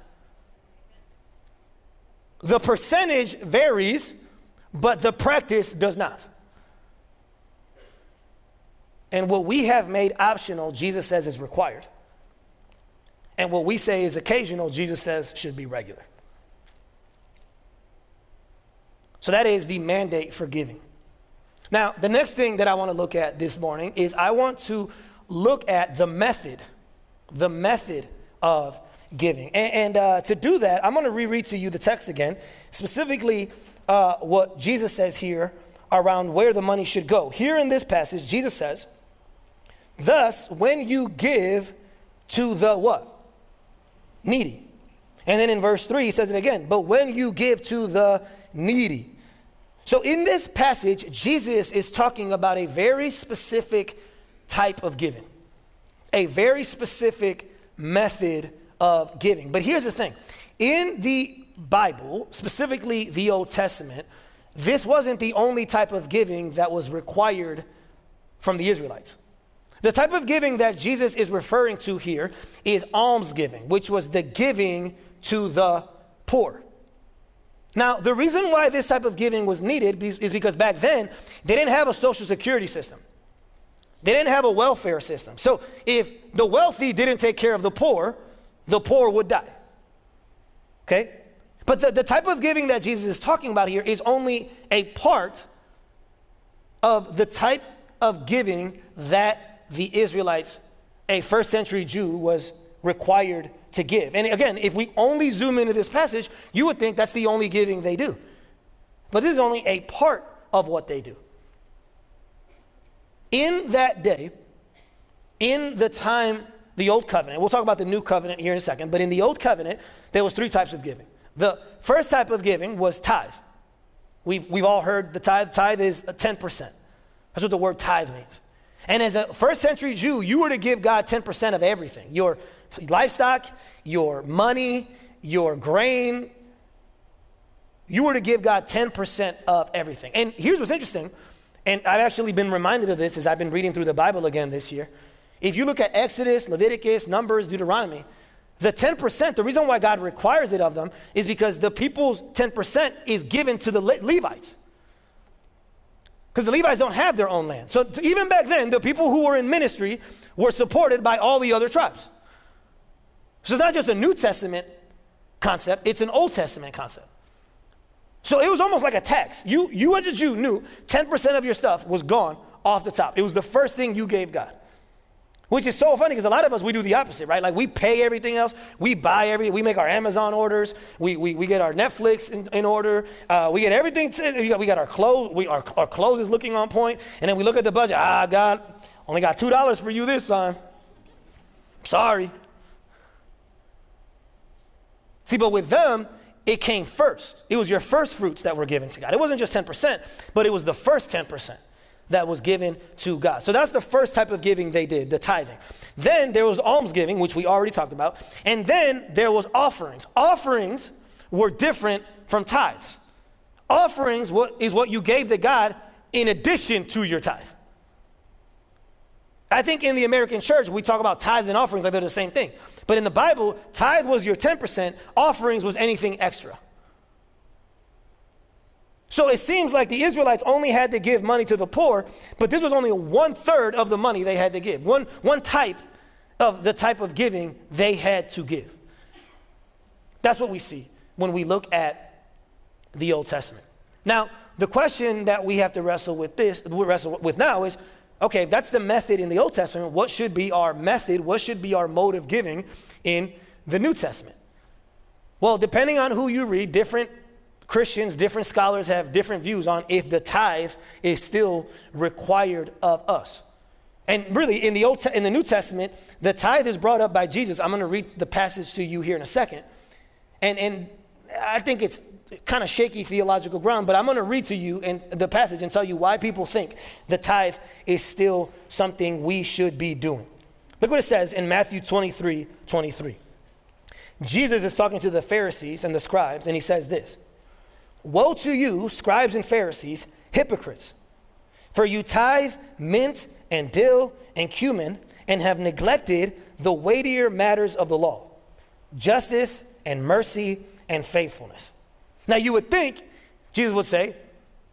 The percentage varies, but the practice does not. And what we have made optional, Jesus says is required. And what we say is occasional, Jesus says should be regular. So that is the mandate for giving. Now, the next thing that I want to look at this morning is I want to look at the method, the method of giving. And, and uh, to do that, I'm going to reread to you the text again, specifically uh, what Jesus says here around where the money should go. Here in this passage, Jesus says, Thus, when you give to the what? Needy. And then in verse 3, he says it again, but when you give to the needy. So in this passage, Jesus is talking about a very specific type of giving, a very specific method of giving. But here's the thing in the Bible, specifically the Old Testament, this wasn't the only type of giving that was required from the Israelites. The type of giving that Jesus is referring to here is almsgiving, which was the giving to the poor. Now, the reason why this type of giving was needed is because back then they didn't have a social security system. They didn't have a welfare system. So if the wealthy didn't take care of the poor, the poor would die. Okay? But the, the type of giving that Jesus is talking about here is only a part of the type of giving that the Israelites, a first century Jew, was required to give. And again, if we only zoom into this passage, you would think that's the only giving they do. But this is only a part of what they do. In that day, in the time, the old covenant, we'll talk about the new covenant here in a second, but in the old covenant, there was three types of giving. The first type of giving was tithe. We've, we've all heard the tithe. Tithe is 10%. That's what the word tithe means. And as a first century Jew, you were to give God 10% of everything your livestock, your money, your grain. You were to give God 10% of everything. And here's what's interesting, and I've actually been reminded of this as I've been reading through the Bible again this year. If you look at Exodus, Leviticus, Numbers, Deuteronomy, the 10%, the reason why God requires it of them is because the people's 10% is given to the Le- Levites. Because the Levites don't have their own land. So even back then, the people who were in ministry were supported by all the other tribes. So it's not just a New Testament concept, it's an Old Testament concept. So it was almost like a tax. You, you as a Jew knew 10% of your stuff was gone off the top. It was the first thing you gave God. Which is so funny because a lot of us, we do the opposite, right? Like we pay everything else. We buy everything. We make our Amazon orders. We, we, we get our Netflix in, in order. Uh, we get everything. To, we, got, we got our clothes. We, our, our clothes is looking on point. And then we look at the budget. Ah, God, only got $2 for you this time. Sorry. See, but with them, it came first. It was your first fruits that were given to God. It wasn't just 10%, but it was the first 10% that was given to God. So that's the first type of giving they did, the tithing. Then there was almsgiving, which we already talked about. And then there was offerings. Offerings were different from tithes. Offerings is what you gave to God in addition to your tithe. I think in the American church, we talk about tithes and offerings like they're the same thing. But in the Bible, tithe was your 10%, offerings was anything extra. So it seems like the Israelites only had to give money to the poor, but this was only one third of the money they had to give. One, one type of the type of giving they had to give. That's what we see when we look at the Old Testament. Now, the question that we have to wrestle with this, we wrestle with now is, okay, that's the method in the Old Testament. What should be our method? What should be our mode of giving in the New Testament? Well, depending on who you read, different Christians, different scholars have different views on if the tithe is still required of us. And really, in the, Old in the New Testament, the tithe is brought up by Jesus. I'm going to read the passage to you here in a second. And, and I think it's kind of shaky theological ground, but I'm going to read to you in the passage and tell you why people think the tithe is still something we should be doing. Look what it says in Matthew 23 23. Jesus is talking to the Pharisees and the scribes, and he says this Woe to you, scribes and Pharisees, hypocrites! For you tithe mint and dill and cumin and have neglected the weightier matters of the law justice and mercy and faithfulness. Now, you would think Jesus would say,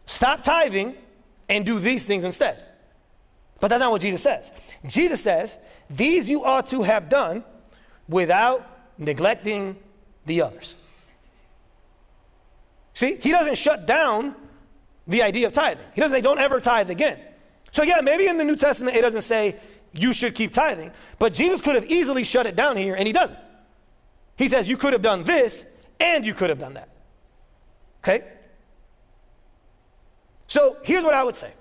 Stop tithing and do these things instead. But that's not what Jesus says. Jesus says, These you ought to have done without neglecting the others. See, he doesn't shut down the idea of tithing. He doesn't say, don't ever tithe again. So, yeah, maybe in the New Testament it doesn't say you should keep tithing, but Jesus could have easily shut it down here, and he doesn't. He says, you could have done this, and you could have done that. Okay? So, here's what I would say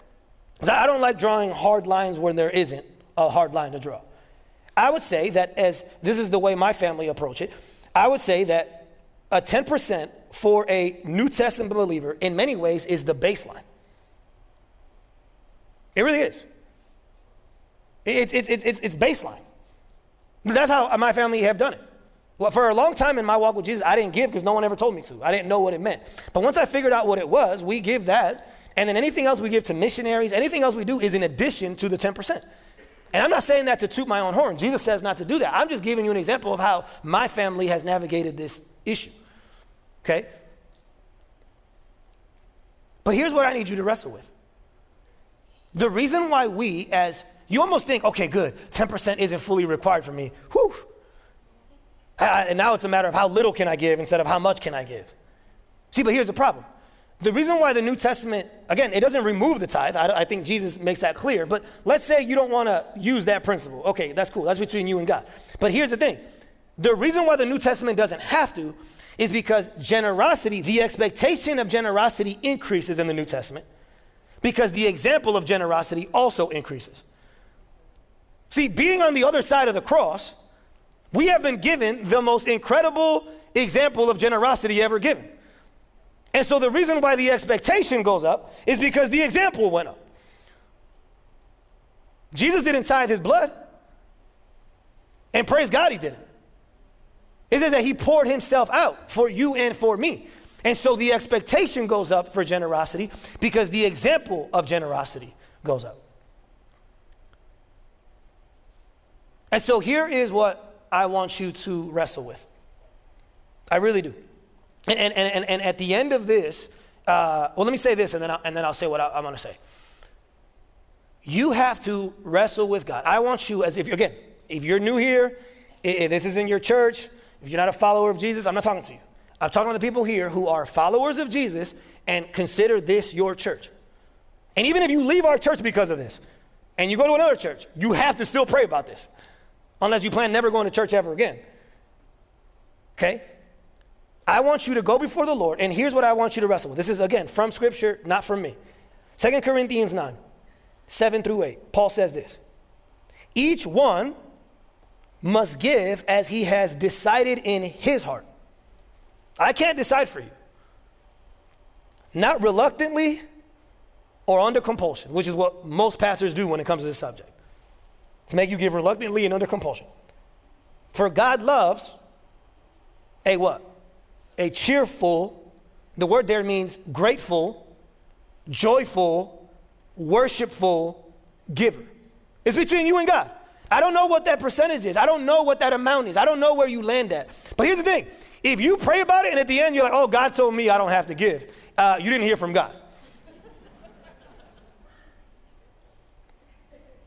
I don't like drawing hard lines when there isn't a hard line to draw. I would say that as this is the way my family approach it, I would say that a 10% for a New Testament believer in many ways is the baseline. It really is. It's, it's, it's, it's baseline. That's how my family have done it. Well, for a long time in my walk with Jesus, I didn't give because no one ever told me to. I didn't know what it meant. But once I figured out what it was, we give that. And then anything else we give to missionaries, anything else we do is in addition to the 10%. And I'm not saying that to toot my own horn. Jesus says not to do that. I'm just giving you an example of how my family has navigated this issue. Okay? But here's what I need you to wrestle with. The reason why we, as you almost think, okay, good, 10% isn't fully required for me. Whew. And now it's a matter of how little can I give instead of how much can I give. See, but here's the problem. The reason why the New Testament, again, it doesn't remove the tithe. I, I think Jesus makes that clear. But let's say you don't want to use that principle. Okay, that's cool. That's between you and God. But here's the thing the reason why the New Testament doesn't have to is because generosity, the expectation of generosity increases in the New Testament because the example of generosity also increases. See, being on the other side of the cross, we have been given the most incredible example of generosity ever given. And so the reason why the expectation goes up is because the example went up. Jesus didn't tithe his blood. And praise God, he didn't. It says that he poured himself out for you and for me. And so the expectation goes up for generosity because the example of generosity goes up. And so here is what I want you to wrestle with. I really do. And, and, and, and at the end of this, uh, well, let me say this and then I'll, and then I'll say what I, I'm going to say. You have to wrestle with God. I want you, as if, again, if you're new here, if this is in your church, if you're not a follower of Jesus, I'm not talking to you. I'm talking to the people here who are followers of Jesus and consider this your church. And even if you leave our church because of this and you go to another church, you have to still pray about this unless you plan never going to church ever again. Okay? I want you to go before the Lord, and here's what I want you to wrestle with. This is, again, from Scripture, not from me. Second Corinthians 9, 7 through 8. Paul says this Each one must give as he has decided in his heart. I can't decide for you. Not reluctantly or under compulsion, which is what most pastors do when it comes to this subject. To make you give reluctantly and under compulsion. For God loves a what? a cheerful, the word there means grateful, joyful, worshipful giver. It's between you and God. I don't know what that percentage is. I don't know what that amount is. I don't know where you land at. But here's the thing if you pray about it and at the end you're like, oh, God told me I don't have to give, uh, you didn't hear from God.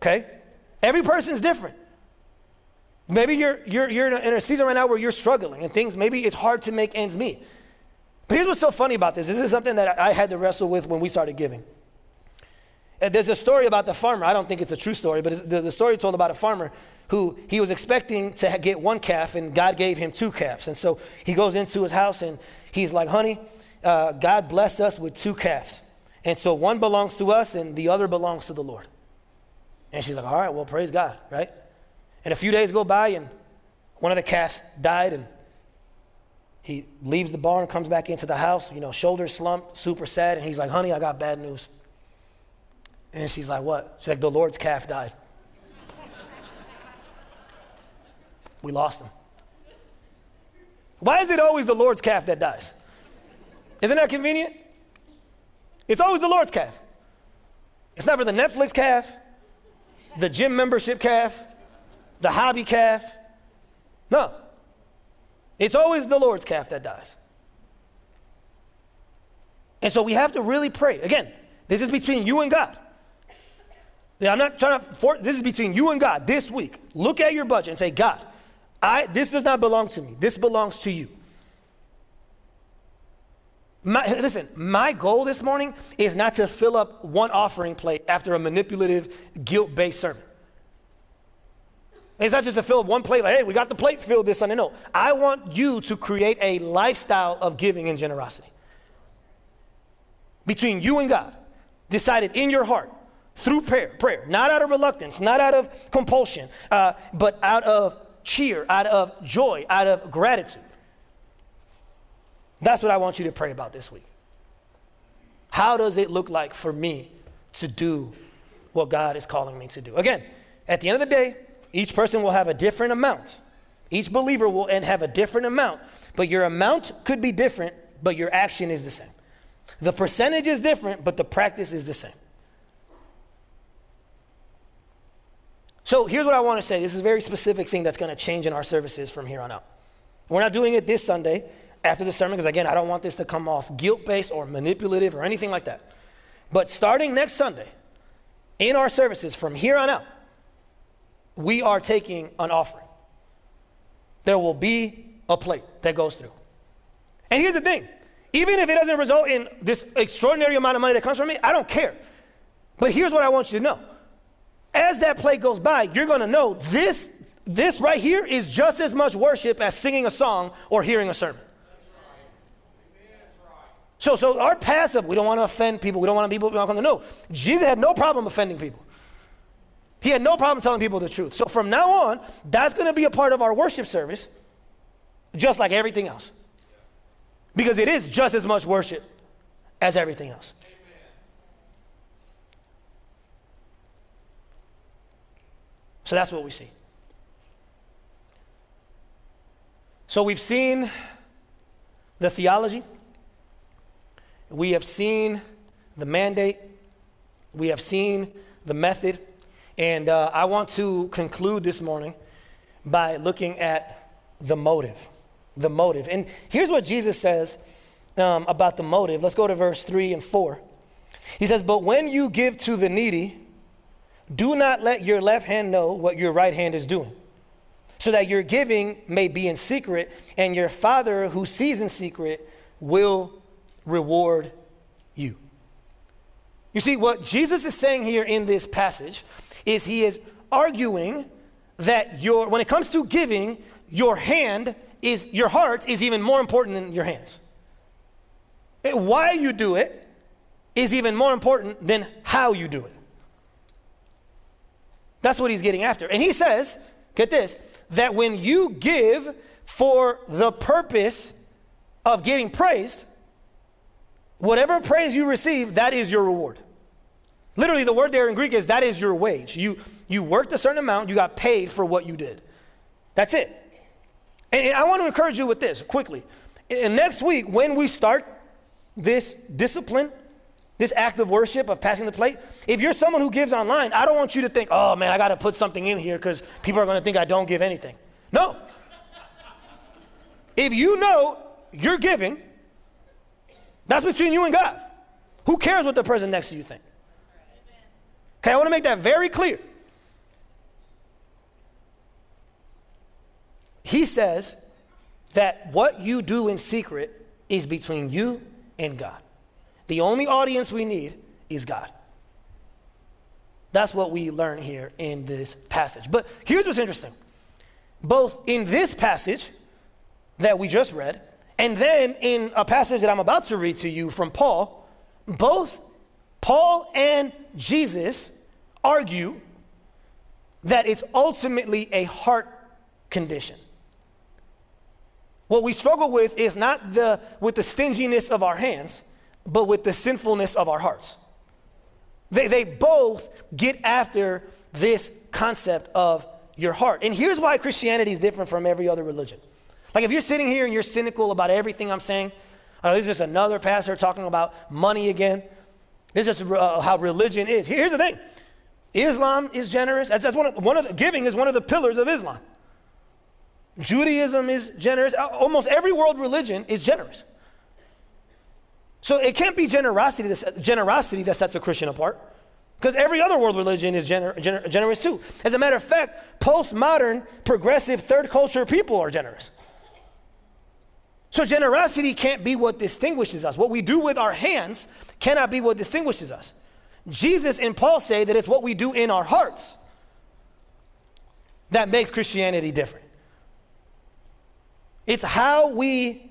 Okay? Every person's different. Maybe you're, you're, you're in, a, in a season right now where you're struggling and things, maybe it's hard to make ends meet. But here's what's so funny about this this is something that I had to wrestle with when we started giving. Uh, there's a story about the farmer. I don't think it's a true story, but the, the story told about a farmer who he was expecting to get one calf, and God gave him two calves. And so he goes into his house and he's like, honey, uh, God blessed us with two calves. And so one belongs to us and the other belongs to the Lord. And she's like, all right, well, praise God, right? And a few days go by, and one of the calves died, and he leaves the barn, comes back into the house, you know, shoulders slumped, super sad, and he's like, honey, I got bad news. And she's like, what? She's like, the Lord's calf died. we lost him. Why is it always the Lord's calf that dies? Isn't that convenient? It's always the Lord's calf. It's never the Netflix calf, the gym membership calf, the hobby calf. No. It's always the Lord's calf that dies. And so we have to really pray. Again, this is between you and God. I'm not trying to, for, this is between you and God this week. Look at your budget and say, God, I, this does not belong to me. This belongs to you. My, listen, my goal this morning is not to fill up one offering plate after a manipulative, guilt based sermon. It's not just to fill up one plate, like, hey, we got the plate filled this Sunday. No, I want you to create a lifestyle of giving and generosity between you and God, decided in your heart through prayer, prayer, not out of reluctance, not out of compulsion, uh, but out of cheer, out of joy, out of gratitude. That's what I want you to pray about this week. How does it look like for me to do what God is calling me to do? Again, at the end of the day, each person will have a different amount. Each believer will and have a different amount, but your amount could be different, but your action is the same. The percentage is different, but the practice is the same. So here's what I want to say. This is a very specific thing that's going to change in our services from here on out. We're not doing it this Sunday after the sermon, because again, I don't want this to come off guilt based or manipulative or anything like that. But starting next Sunday, in our services from here on out, we are taking an offering. There will be a plate that goes through. And here's the thing even if it doesn't result in this extraordinary amount of money that comes from me, I don't care. But here's what I want you to know. As that plate goes by, you're going to know this this right here is just as much worship as singing a song or hearing a sermon. So, so our passive, we don't want to offend people. We don't want people to come to know. Jesus had no problem offending people. He had no problem telling people the truth. So from now on, that's going to be a part of our worship service, just like everything else. Because it is just as much worship as everything else. So that's what we see. So we've seen the theology. We have seen the mandate, we have seen the method, and uh, I want to conclude this morning by looking at the motive. The motive. And here's what Jesus says um, about the motive. Let's go to verse 3 and 4. He says, But when you give to the needy, do not let your left hand know what your right hand is doing, so that your giving may be in secret, and your Father who sees in secret will reward you. You see, what Jesus is saying here in this passage is he is arguing that your, when it comes to giving, your hand is, your heart is even more important than your hands. why you do it is even more important than how you do it. That's what he's getting after. And he says, get this, that when you give for the purpose of getting praised, Whatever praise you receive, that is your reward. Literally, the word there in Greek is that is your wage. You, you worked a certain amount, you got paid for what you did. That's it. And, and I want to encourage you with this quickly. And next week, when we start this discipline, this act of worship of passing the plate, if you're someone who gives online, I don't want you to think, oh man, I got to put something in here because people are going to think I don't give anything. No. if you know you're giving, that's between you and God. Who cares what the person next to you think? Okay, I want to make that very clear. He says that what you do in secret is between you and God. The only audience we need is God. That's what we learn here in this passage. But here's what's interesting. Both in this passage that we just read and then in a passage that I'm about to read to you from Paul, both Paul and Jesus argue that it's ultimately a heart condition. What we struggle with is not the, with the stinginess of our hands, but with the sinfulness of our hearts. They, they both get after this concept of your heart. And here's why Christianity is different from every other religion. Like if you're sitting here and you're cynical about everything I'm saying, oh, this is just another pastor talking about money again. This is uh, how religion is. Here's the thing Islam is generous. That's, that's one, of, one of the, giving is one of the pillars of Islam. Judaism is generous. Almost every world religion is generous. So it can't be generosity that, generosity that sets a Christian apart. Because every other world religion is gener- gener- generous too. As a matter of fact, postmodern, progressive, third culture people are generous. So generosity can't be what distinguishes us. What we do with our hands cannot be what distinguishes us. Jesus and Paul say that it's what we do in our hearts that makes Christianity different. It's how we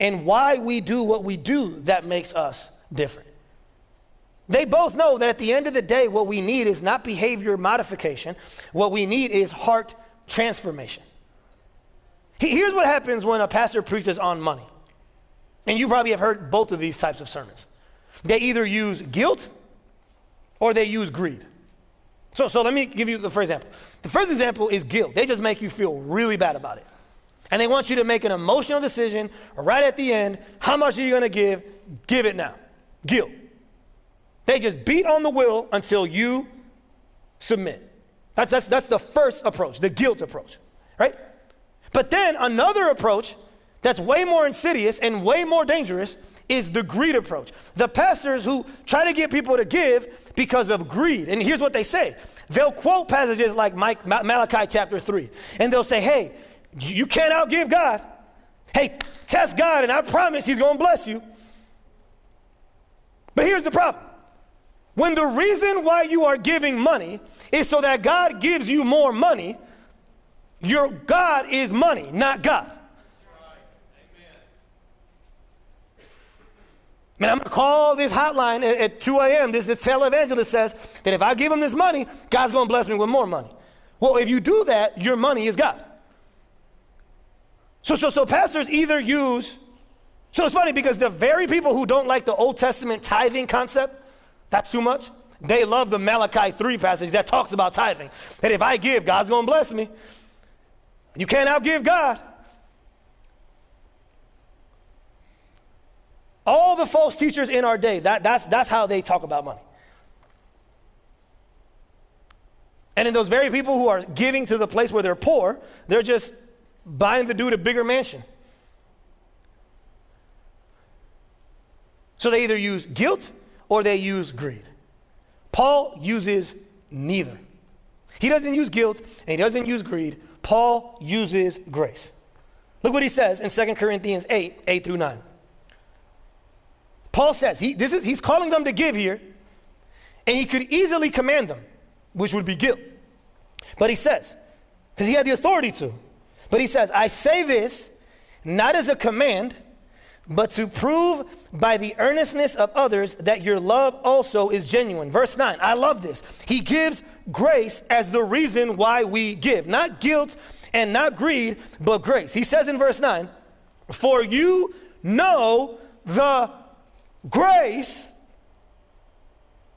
and why we do what we do that makes us different. They both know that at the end of the day, what we need is not behavior modification, what we need is heart transformation. Here's what happens when a pastor preaches on money. And you probably have heard both of these types of sermons. They either use guilt or they use greed. So, so let me give you the first example. The first example is guilt. They just make you feel really bad about it. And they want you to make an emotional decision right at the end. How much are you going to give? Give it now. Guilt. They just beat on the will until you submit. That's, that's, that's the first approach, the guilt approach, right? But then another approach that's way more insidious and way more dangerous is the greed approach. The pastors who try to get people to give because of greed. And here's what they say they'll quote passages like Mike, Malachi chapter 3, and they'll say, Hey, you can't outgive God. Hey, test God, and I promise He's gonna bless you. But here's the problem when the reason why you are giving money is so that God gives you more money, your God is money, not God. Man, I'm gonna call this hotline at, at 2 a.m. This, this televangelist says that if I give him this money, God's gonna bless me with more money. Well, if you do that, your money is God. So, so, so pastors either use, so it's funny because the very people who don't like the Old Testament tithing concept, that's too much, they love the Malachi 3 passage that talks about tithing. That if I give, God's gonna bless me. You can't outgive God. All the false teachers in our day, that, that's, that's how they talk about money. And in those very people who are giving to the place where they're poor, they're just buying the dude a bigger mansion. So they either use guilt or they use greed. Paul uses neither. He doesn't use guilt and he doesn't use greed. Paul uses grace. Look what he says in 2 Corinthians 8 8 through 9. Paul says, he, this is, he's calling them to give here, and he could easily command them, which would be guilt. But he says, because he had the authority to, but he says, I say this not as a command, but to prove by the earnestness of others that your love also is genuine. Verse 9, I love this. He gives grace as the reason why we give, not guilt and not greed, but grace. He says in verse 9, For you know the grace.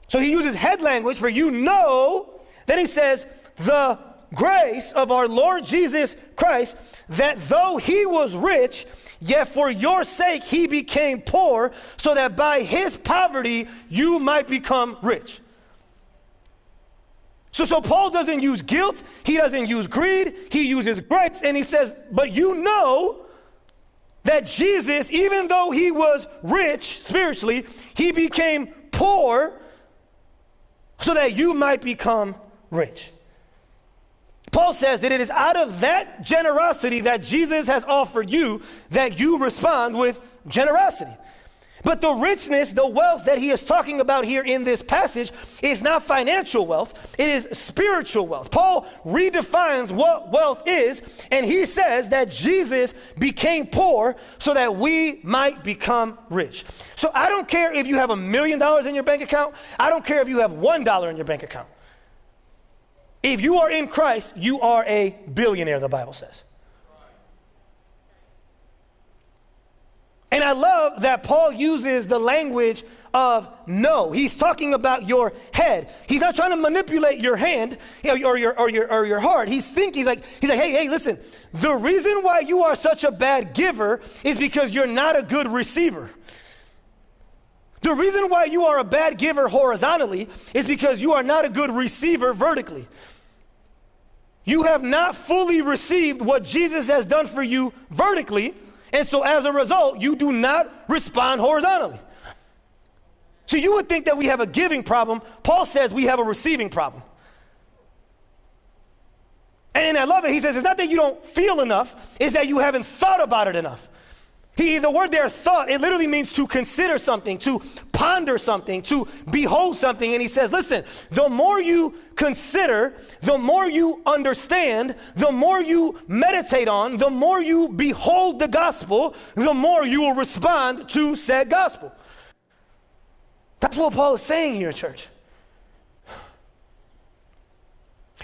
So he uses head language for you know. Then he says, the grace of our Lord Jesus Christ, that though he was rich, yet for your sake he became poor, so that by his poverty you might become rich. So, so Paul doesn't use guilt, he doesn't use greed, he uses grace, and he says, But you know that Jesus, even though he was rich spiritually, he became poor so that you might become rich. Paul says that it is out of that generosity that Jesus has offered you that you respond with generosity. But the richness, the wealth that he is talking about here in this passage is not financial wealth, it is spiritual wealth. Paul redefines what wealth is, and he says that Jesus became poor so that we might become rich. So I don't care if you have a million dollars in your bank account, I don't care if you have one dollar in your bank account. If you are in Christ, you are a billionaire, the Bible says. And I love that Paul uses the language of know. He's talking about your head. He's not trying to manipulate your hand or your, or your, or your heart. He's thinking, he's like, he's like, hey, hey, listen, the reason why you are such a bad giver is because you're not a good receiver. The reason why you are a bad giver horizontally is because you are not a good receiver vertically. You have not fully received what Jesus has done for you vertically and so as a result, you do not respond horizontally. So you would think that we have a giving problem. Paul says we have a receiving problem. And I love it. He says it's not that you don't feel enough, it's that you haven't thought about it enough. He, the word there, thought, it literally means to consider something, to ponder something, to behold something. And he says, listen, the more you consider, the more you understand, the more you meditate on, the more you behold the gospel, the more you will respond to said gospel. That's what Paul is saying here, church.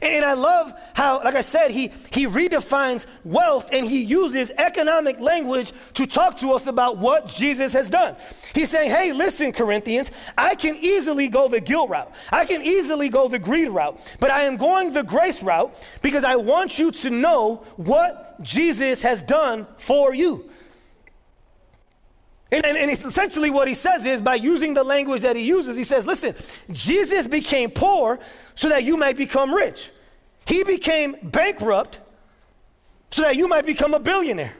And I love how, like I said, he, he redefines wealth and he uses economic language to talk to us about what Jesus has done. He's saying, hey, listen, Corinthians, I can easily go the guilt route. I can easily go the greed route, but I am going the grace route because I want you to know what Jesus has done for you. And, and, and, essentially, what he says is by using the language that he uses, he says, Listen, Jesus became poor so that you might become rich. He became bankrupt so that you might become a billionaire.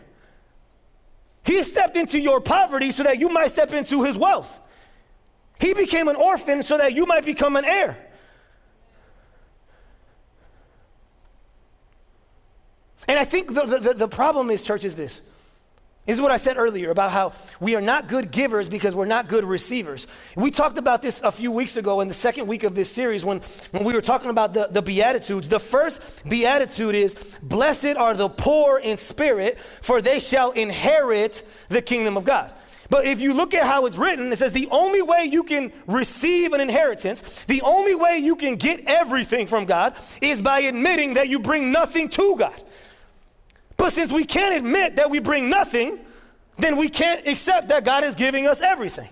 He stepped into your poverty so that you might step into his wealth. He became an orphan so that you might become an heir. And I think the, the, the problem is, church, is this this is what I said earlier about how we are not good givers because we're not good receivers. We talked about this a few weeks ago in the second week of this series when, when we were talking about the, the Beatitudes. The first Beatitude is Blessed are the poor in spirit, for they shall inherit the kingdom of God. But if you look at how it's written, it says the only way you can receive an inheritance, the only way you can get everything from God is by admitting that you bring nothing to God. But since we can't admit that we bring nothing, then we can't accept that God is giving us everything.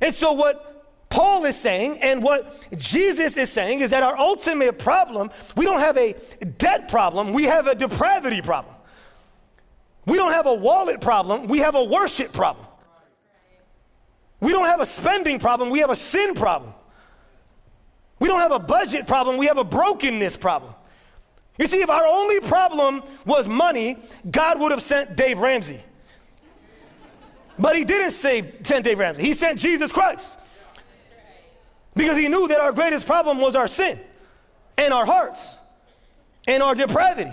And so, what Paul is saying and what Jesus is saying is that our ultimate problem, we don't have a debt problem, we have a depravity problem. We don't have a wallet problem, we have a worship problem. We don't have a spending problem, we have a sin problem. We don't have a budget problem, we have a brokenness problem. You see, if our only problem was money, God would have sent Dave Ramsey. But he didn't say, send Dave Ramsey. He sent Jesus Christ. Because he knew that our greatest problem was our sin and our hearts and our depravity.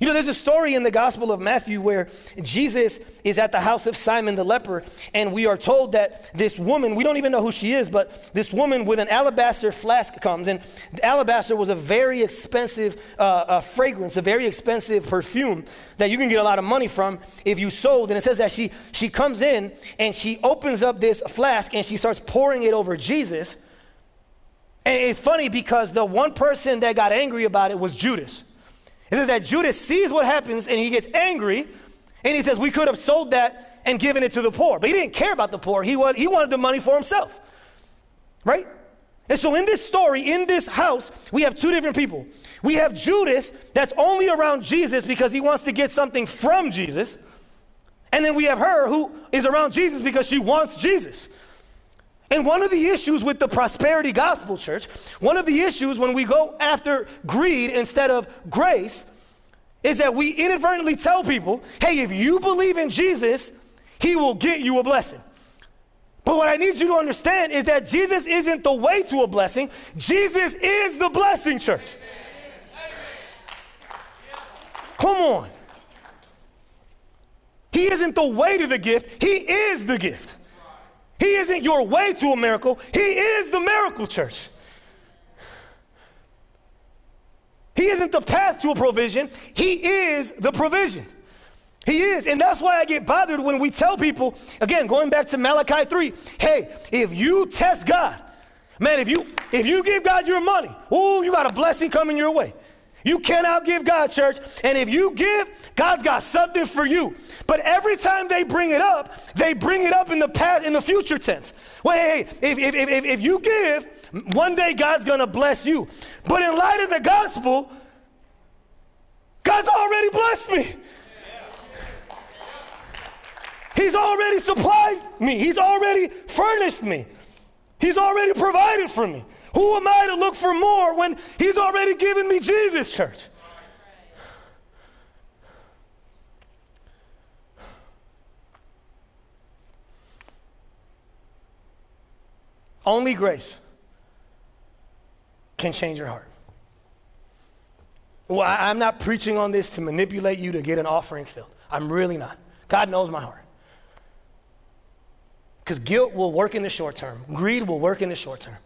You know, there's a story in the Gospel of Matthew where Jesus is at the house of Simon the leper, and we are told that this woman, we don't even know who she is, but this woman with an alabaster flask comes. And alabaster was a very expensive uh, uh, fragrance, a very expensive perfume that you can get a lot of money from if you sold. And it says that she, she comes in and she opens up this flask and she starts pouring it over Jesus. And it's funny because the one person that got angry about it was Judas. It says that Judas sees what happens and he gets angry and he says, We could have sold that and given it to the poor. But he didn't care about the poor, he, wanted, he wanted the money for himself. Right? And so in this story, in this house, we have two different people. We have Judas that's only around Jesus because he wants to get something from Jesus. And then we have her who is around Jesus because she wants Jesus. And one of the issues with the prosperity gospel church, one of the issues when we go after greed instead of grace, is that we inadvertently tell people, hey, if you believe in Jesus, he will get you a blessing. But what I need you to understand is that Jesus isn't the way to a blessing, Jesus is the blessing, church. Come on. He isn't the way to the gift, He is the gift. He isn't your way to a miracle, He is the miracle, church. He isn't the path to a provision, He is the provision. He is. And that's why I get bothered when we tell people, again, going back to Malachi 3, hey, if you test God, man, if you if you give God your money, oh, you got a blessing coming your way. You cannot give God, church. And if you give, God's got something for you. But every time they bring it up, they bring it up in the past, in the future tense. Well, hey, if, if, if, if you give, one day God's gonna bless you. But in light of the gospel, God's already blessed me. He's already supplied me. He's already furnished me. He's already provided for me. Who am I to look for more when He's already given me Jesus, church? Only grace can change your heart. Well, I'm not preaching on this to manipulate you to get an offering filled. I'm really not. God knows my heart. Because guilt will work in the short term, greed will work in the short term.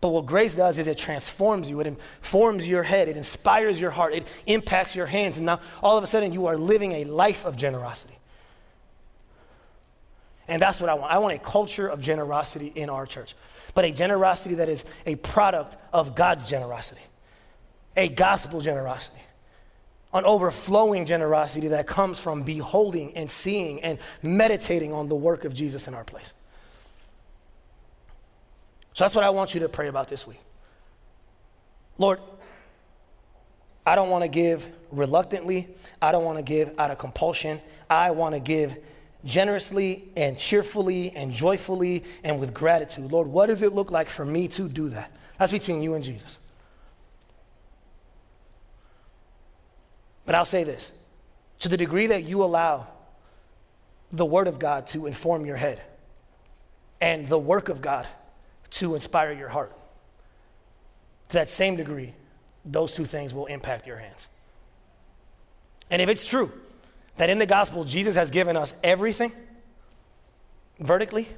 But what grace does is it transforms you, it informs your head, it inspires your heart, it impacts your hands. And now all of a sudden you are living a life of generosity. And that's what I want. I want a culture of generosity in our church, but a generosity that is a product of God's generosity, a gospel generosity, an overflowing generosity that comes from beholding and seeing and meditating on the work of Jesus in our place. So that's what I want you to pray about this week. Lord, I don't want to give reluctantly. I don't want to give out of compulsion. I want to give generously and cheerfully and joyfully and with gratitude. Lord, what does it look like for me to do that? That's between you and Jesus. But I'll say this to the degree that you allow the Word of God to inform your head and the work of God to inspire your heart. To that same degree, those two things will impact your hands. And if it's true that in the gospel Jesus has given us everything vertically,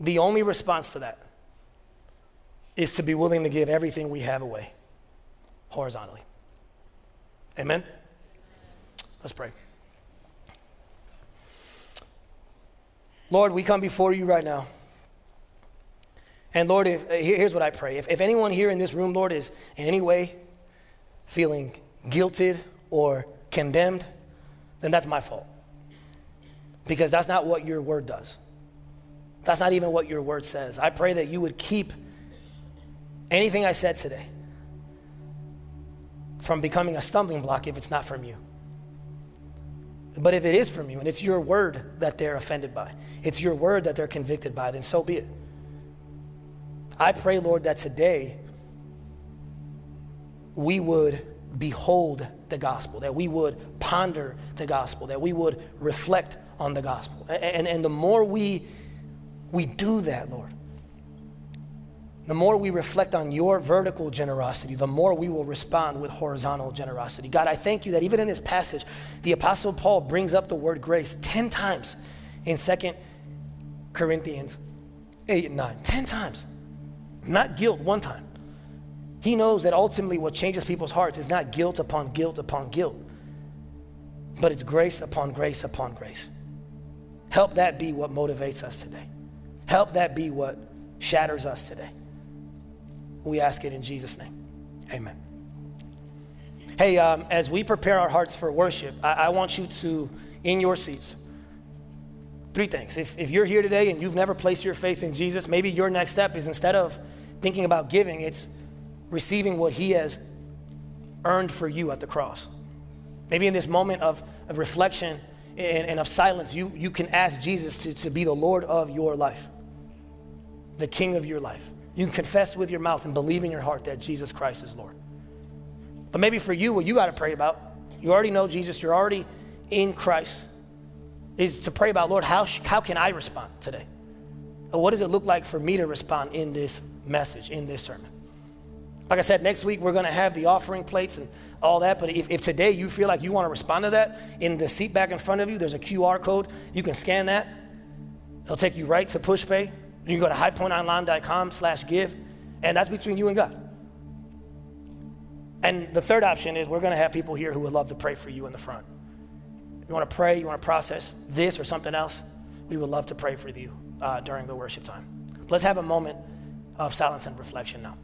the only response to that is to be willing to give everything we have away horizontally. Amen? Let's pray. Lord, we come before you right now. And Lord, if, uh, here's what I pray. If, if anyone here in this room, Lord, is in any way feeling guilted or condemned, then that's my fault. Because that's not what your word does. That's not even what your word says. I pray that you would keep anything I said today from becoming a stumbling block if it's not from you. But if it is from you and it's your word that they're offended by, it's your word that they're convicted by, then so be it. I pray, Lord, that today we would behold the gospel, that we would ponder the gospel, that we would reflect on the gospel. And, and, the more we, we do that, Lord, the more we reflect on your vertical generosity, the more we will respond with horizontal generosity. God, I thank you that even in this passage, the Apostle Paul brings up the word grace 10 times in 2 Corinthians 8 and 9. 10 times not guilt one time. He knows that ultimately what changes people's hearts is not guilt upon guilt upon guilt, but it's grace upon grace upon grace. Help that be what motivates us today. Help that be what shatters us today. We ask it in Jesus' name. Amen. Hey, um, as we prepare our hearts for worship, I, I want you to, in your seats, three things. If, if you're here today and you've never placed your faith in Jesus, maybe your next step is instead of thinking about giving, it's receiving what He has earned for you at the cross. Maybe in this moment of, of reflection and, and of silence, you, you can ask Jesus to, to be the Lord of your life, the King of your life. You can confess with your mouth and believe in your heart that Jesus Christ is Lord. But maybe for you, what you got to pray about, you already know Jesus, you're already in Christ, is to pray about, Lord, how, how can I respond today? What does it look like for me to respond in this message, in this sermon? Like I said, next week we're going to have the offering plates and all that. But if, if today you feel like you want to respond to that, in the seat back in front of you, there's a QR code. You can scan that. It'll take you right to PushPay. You can go to highpointonline.com slash give. And that's between you and God. And the third option is we're going to have people here who would love to pray for you in the front. You want to pray, you want to process this or something else, we would love to pray for you uh, during the worship time. Let's have a moment of silence and reflection now.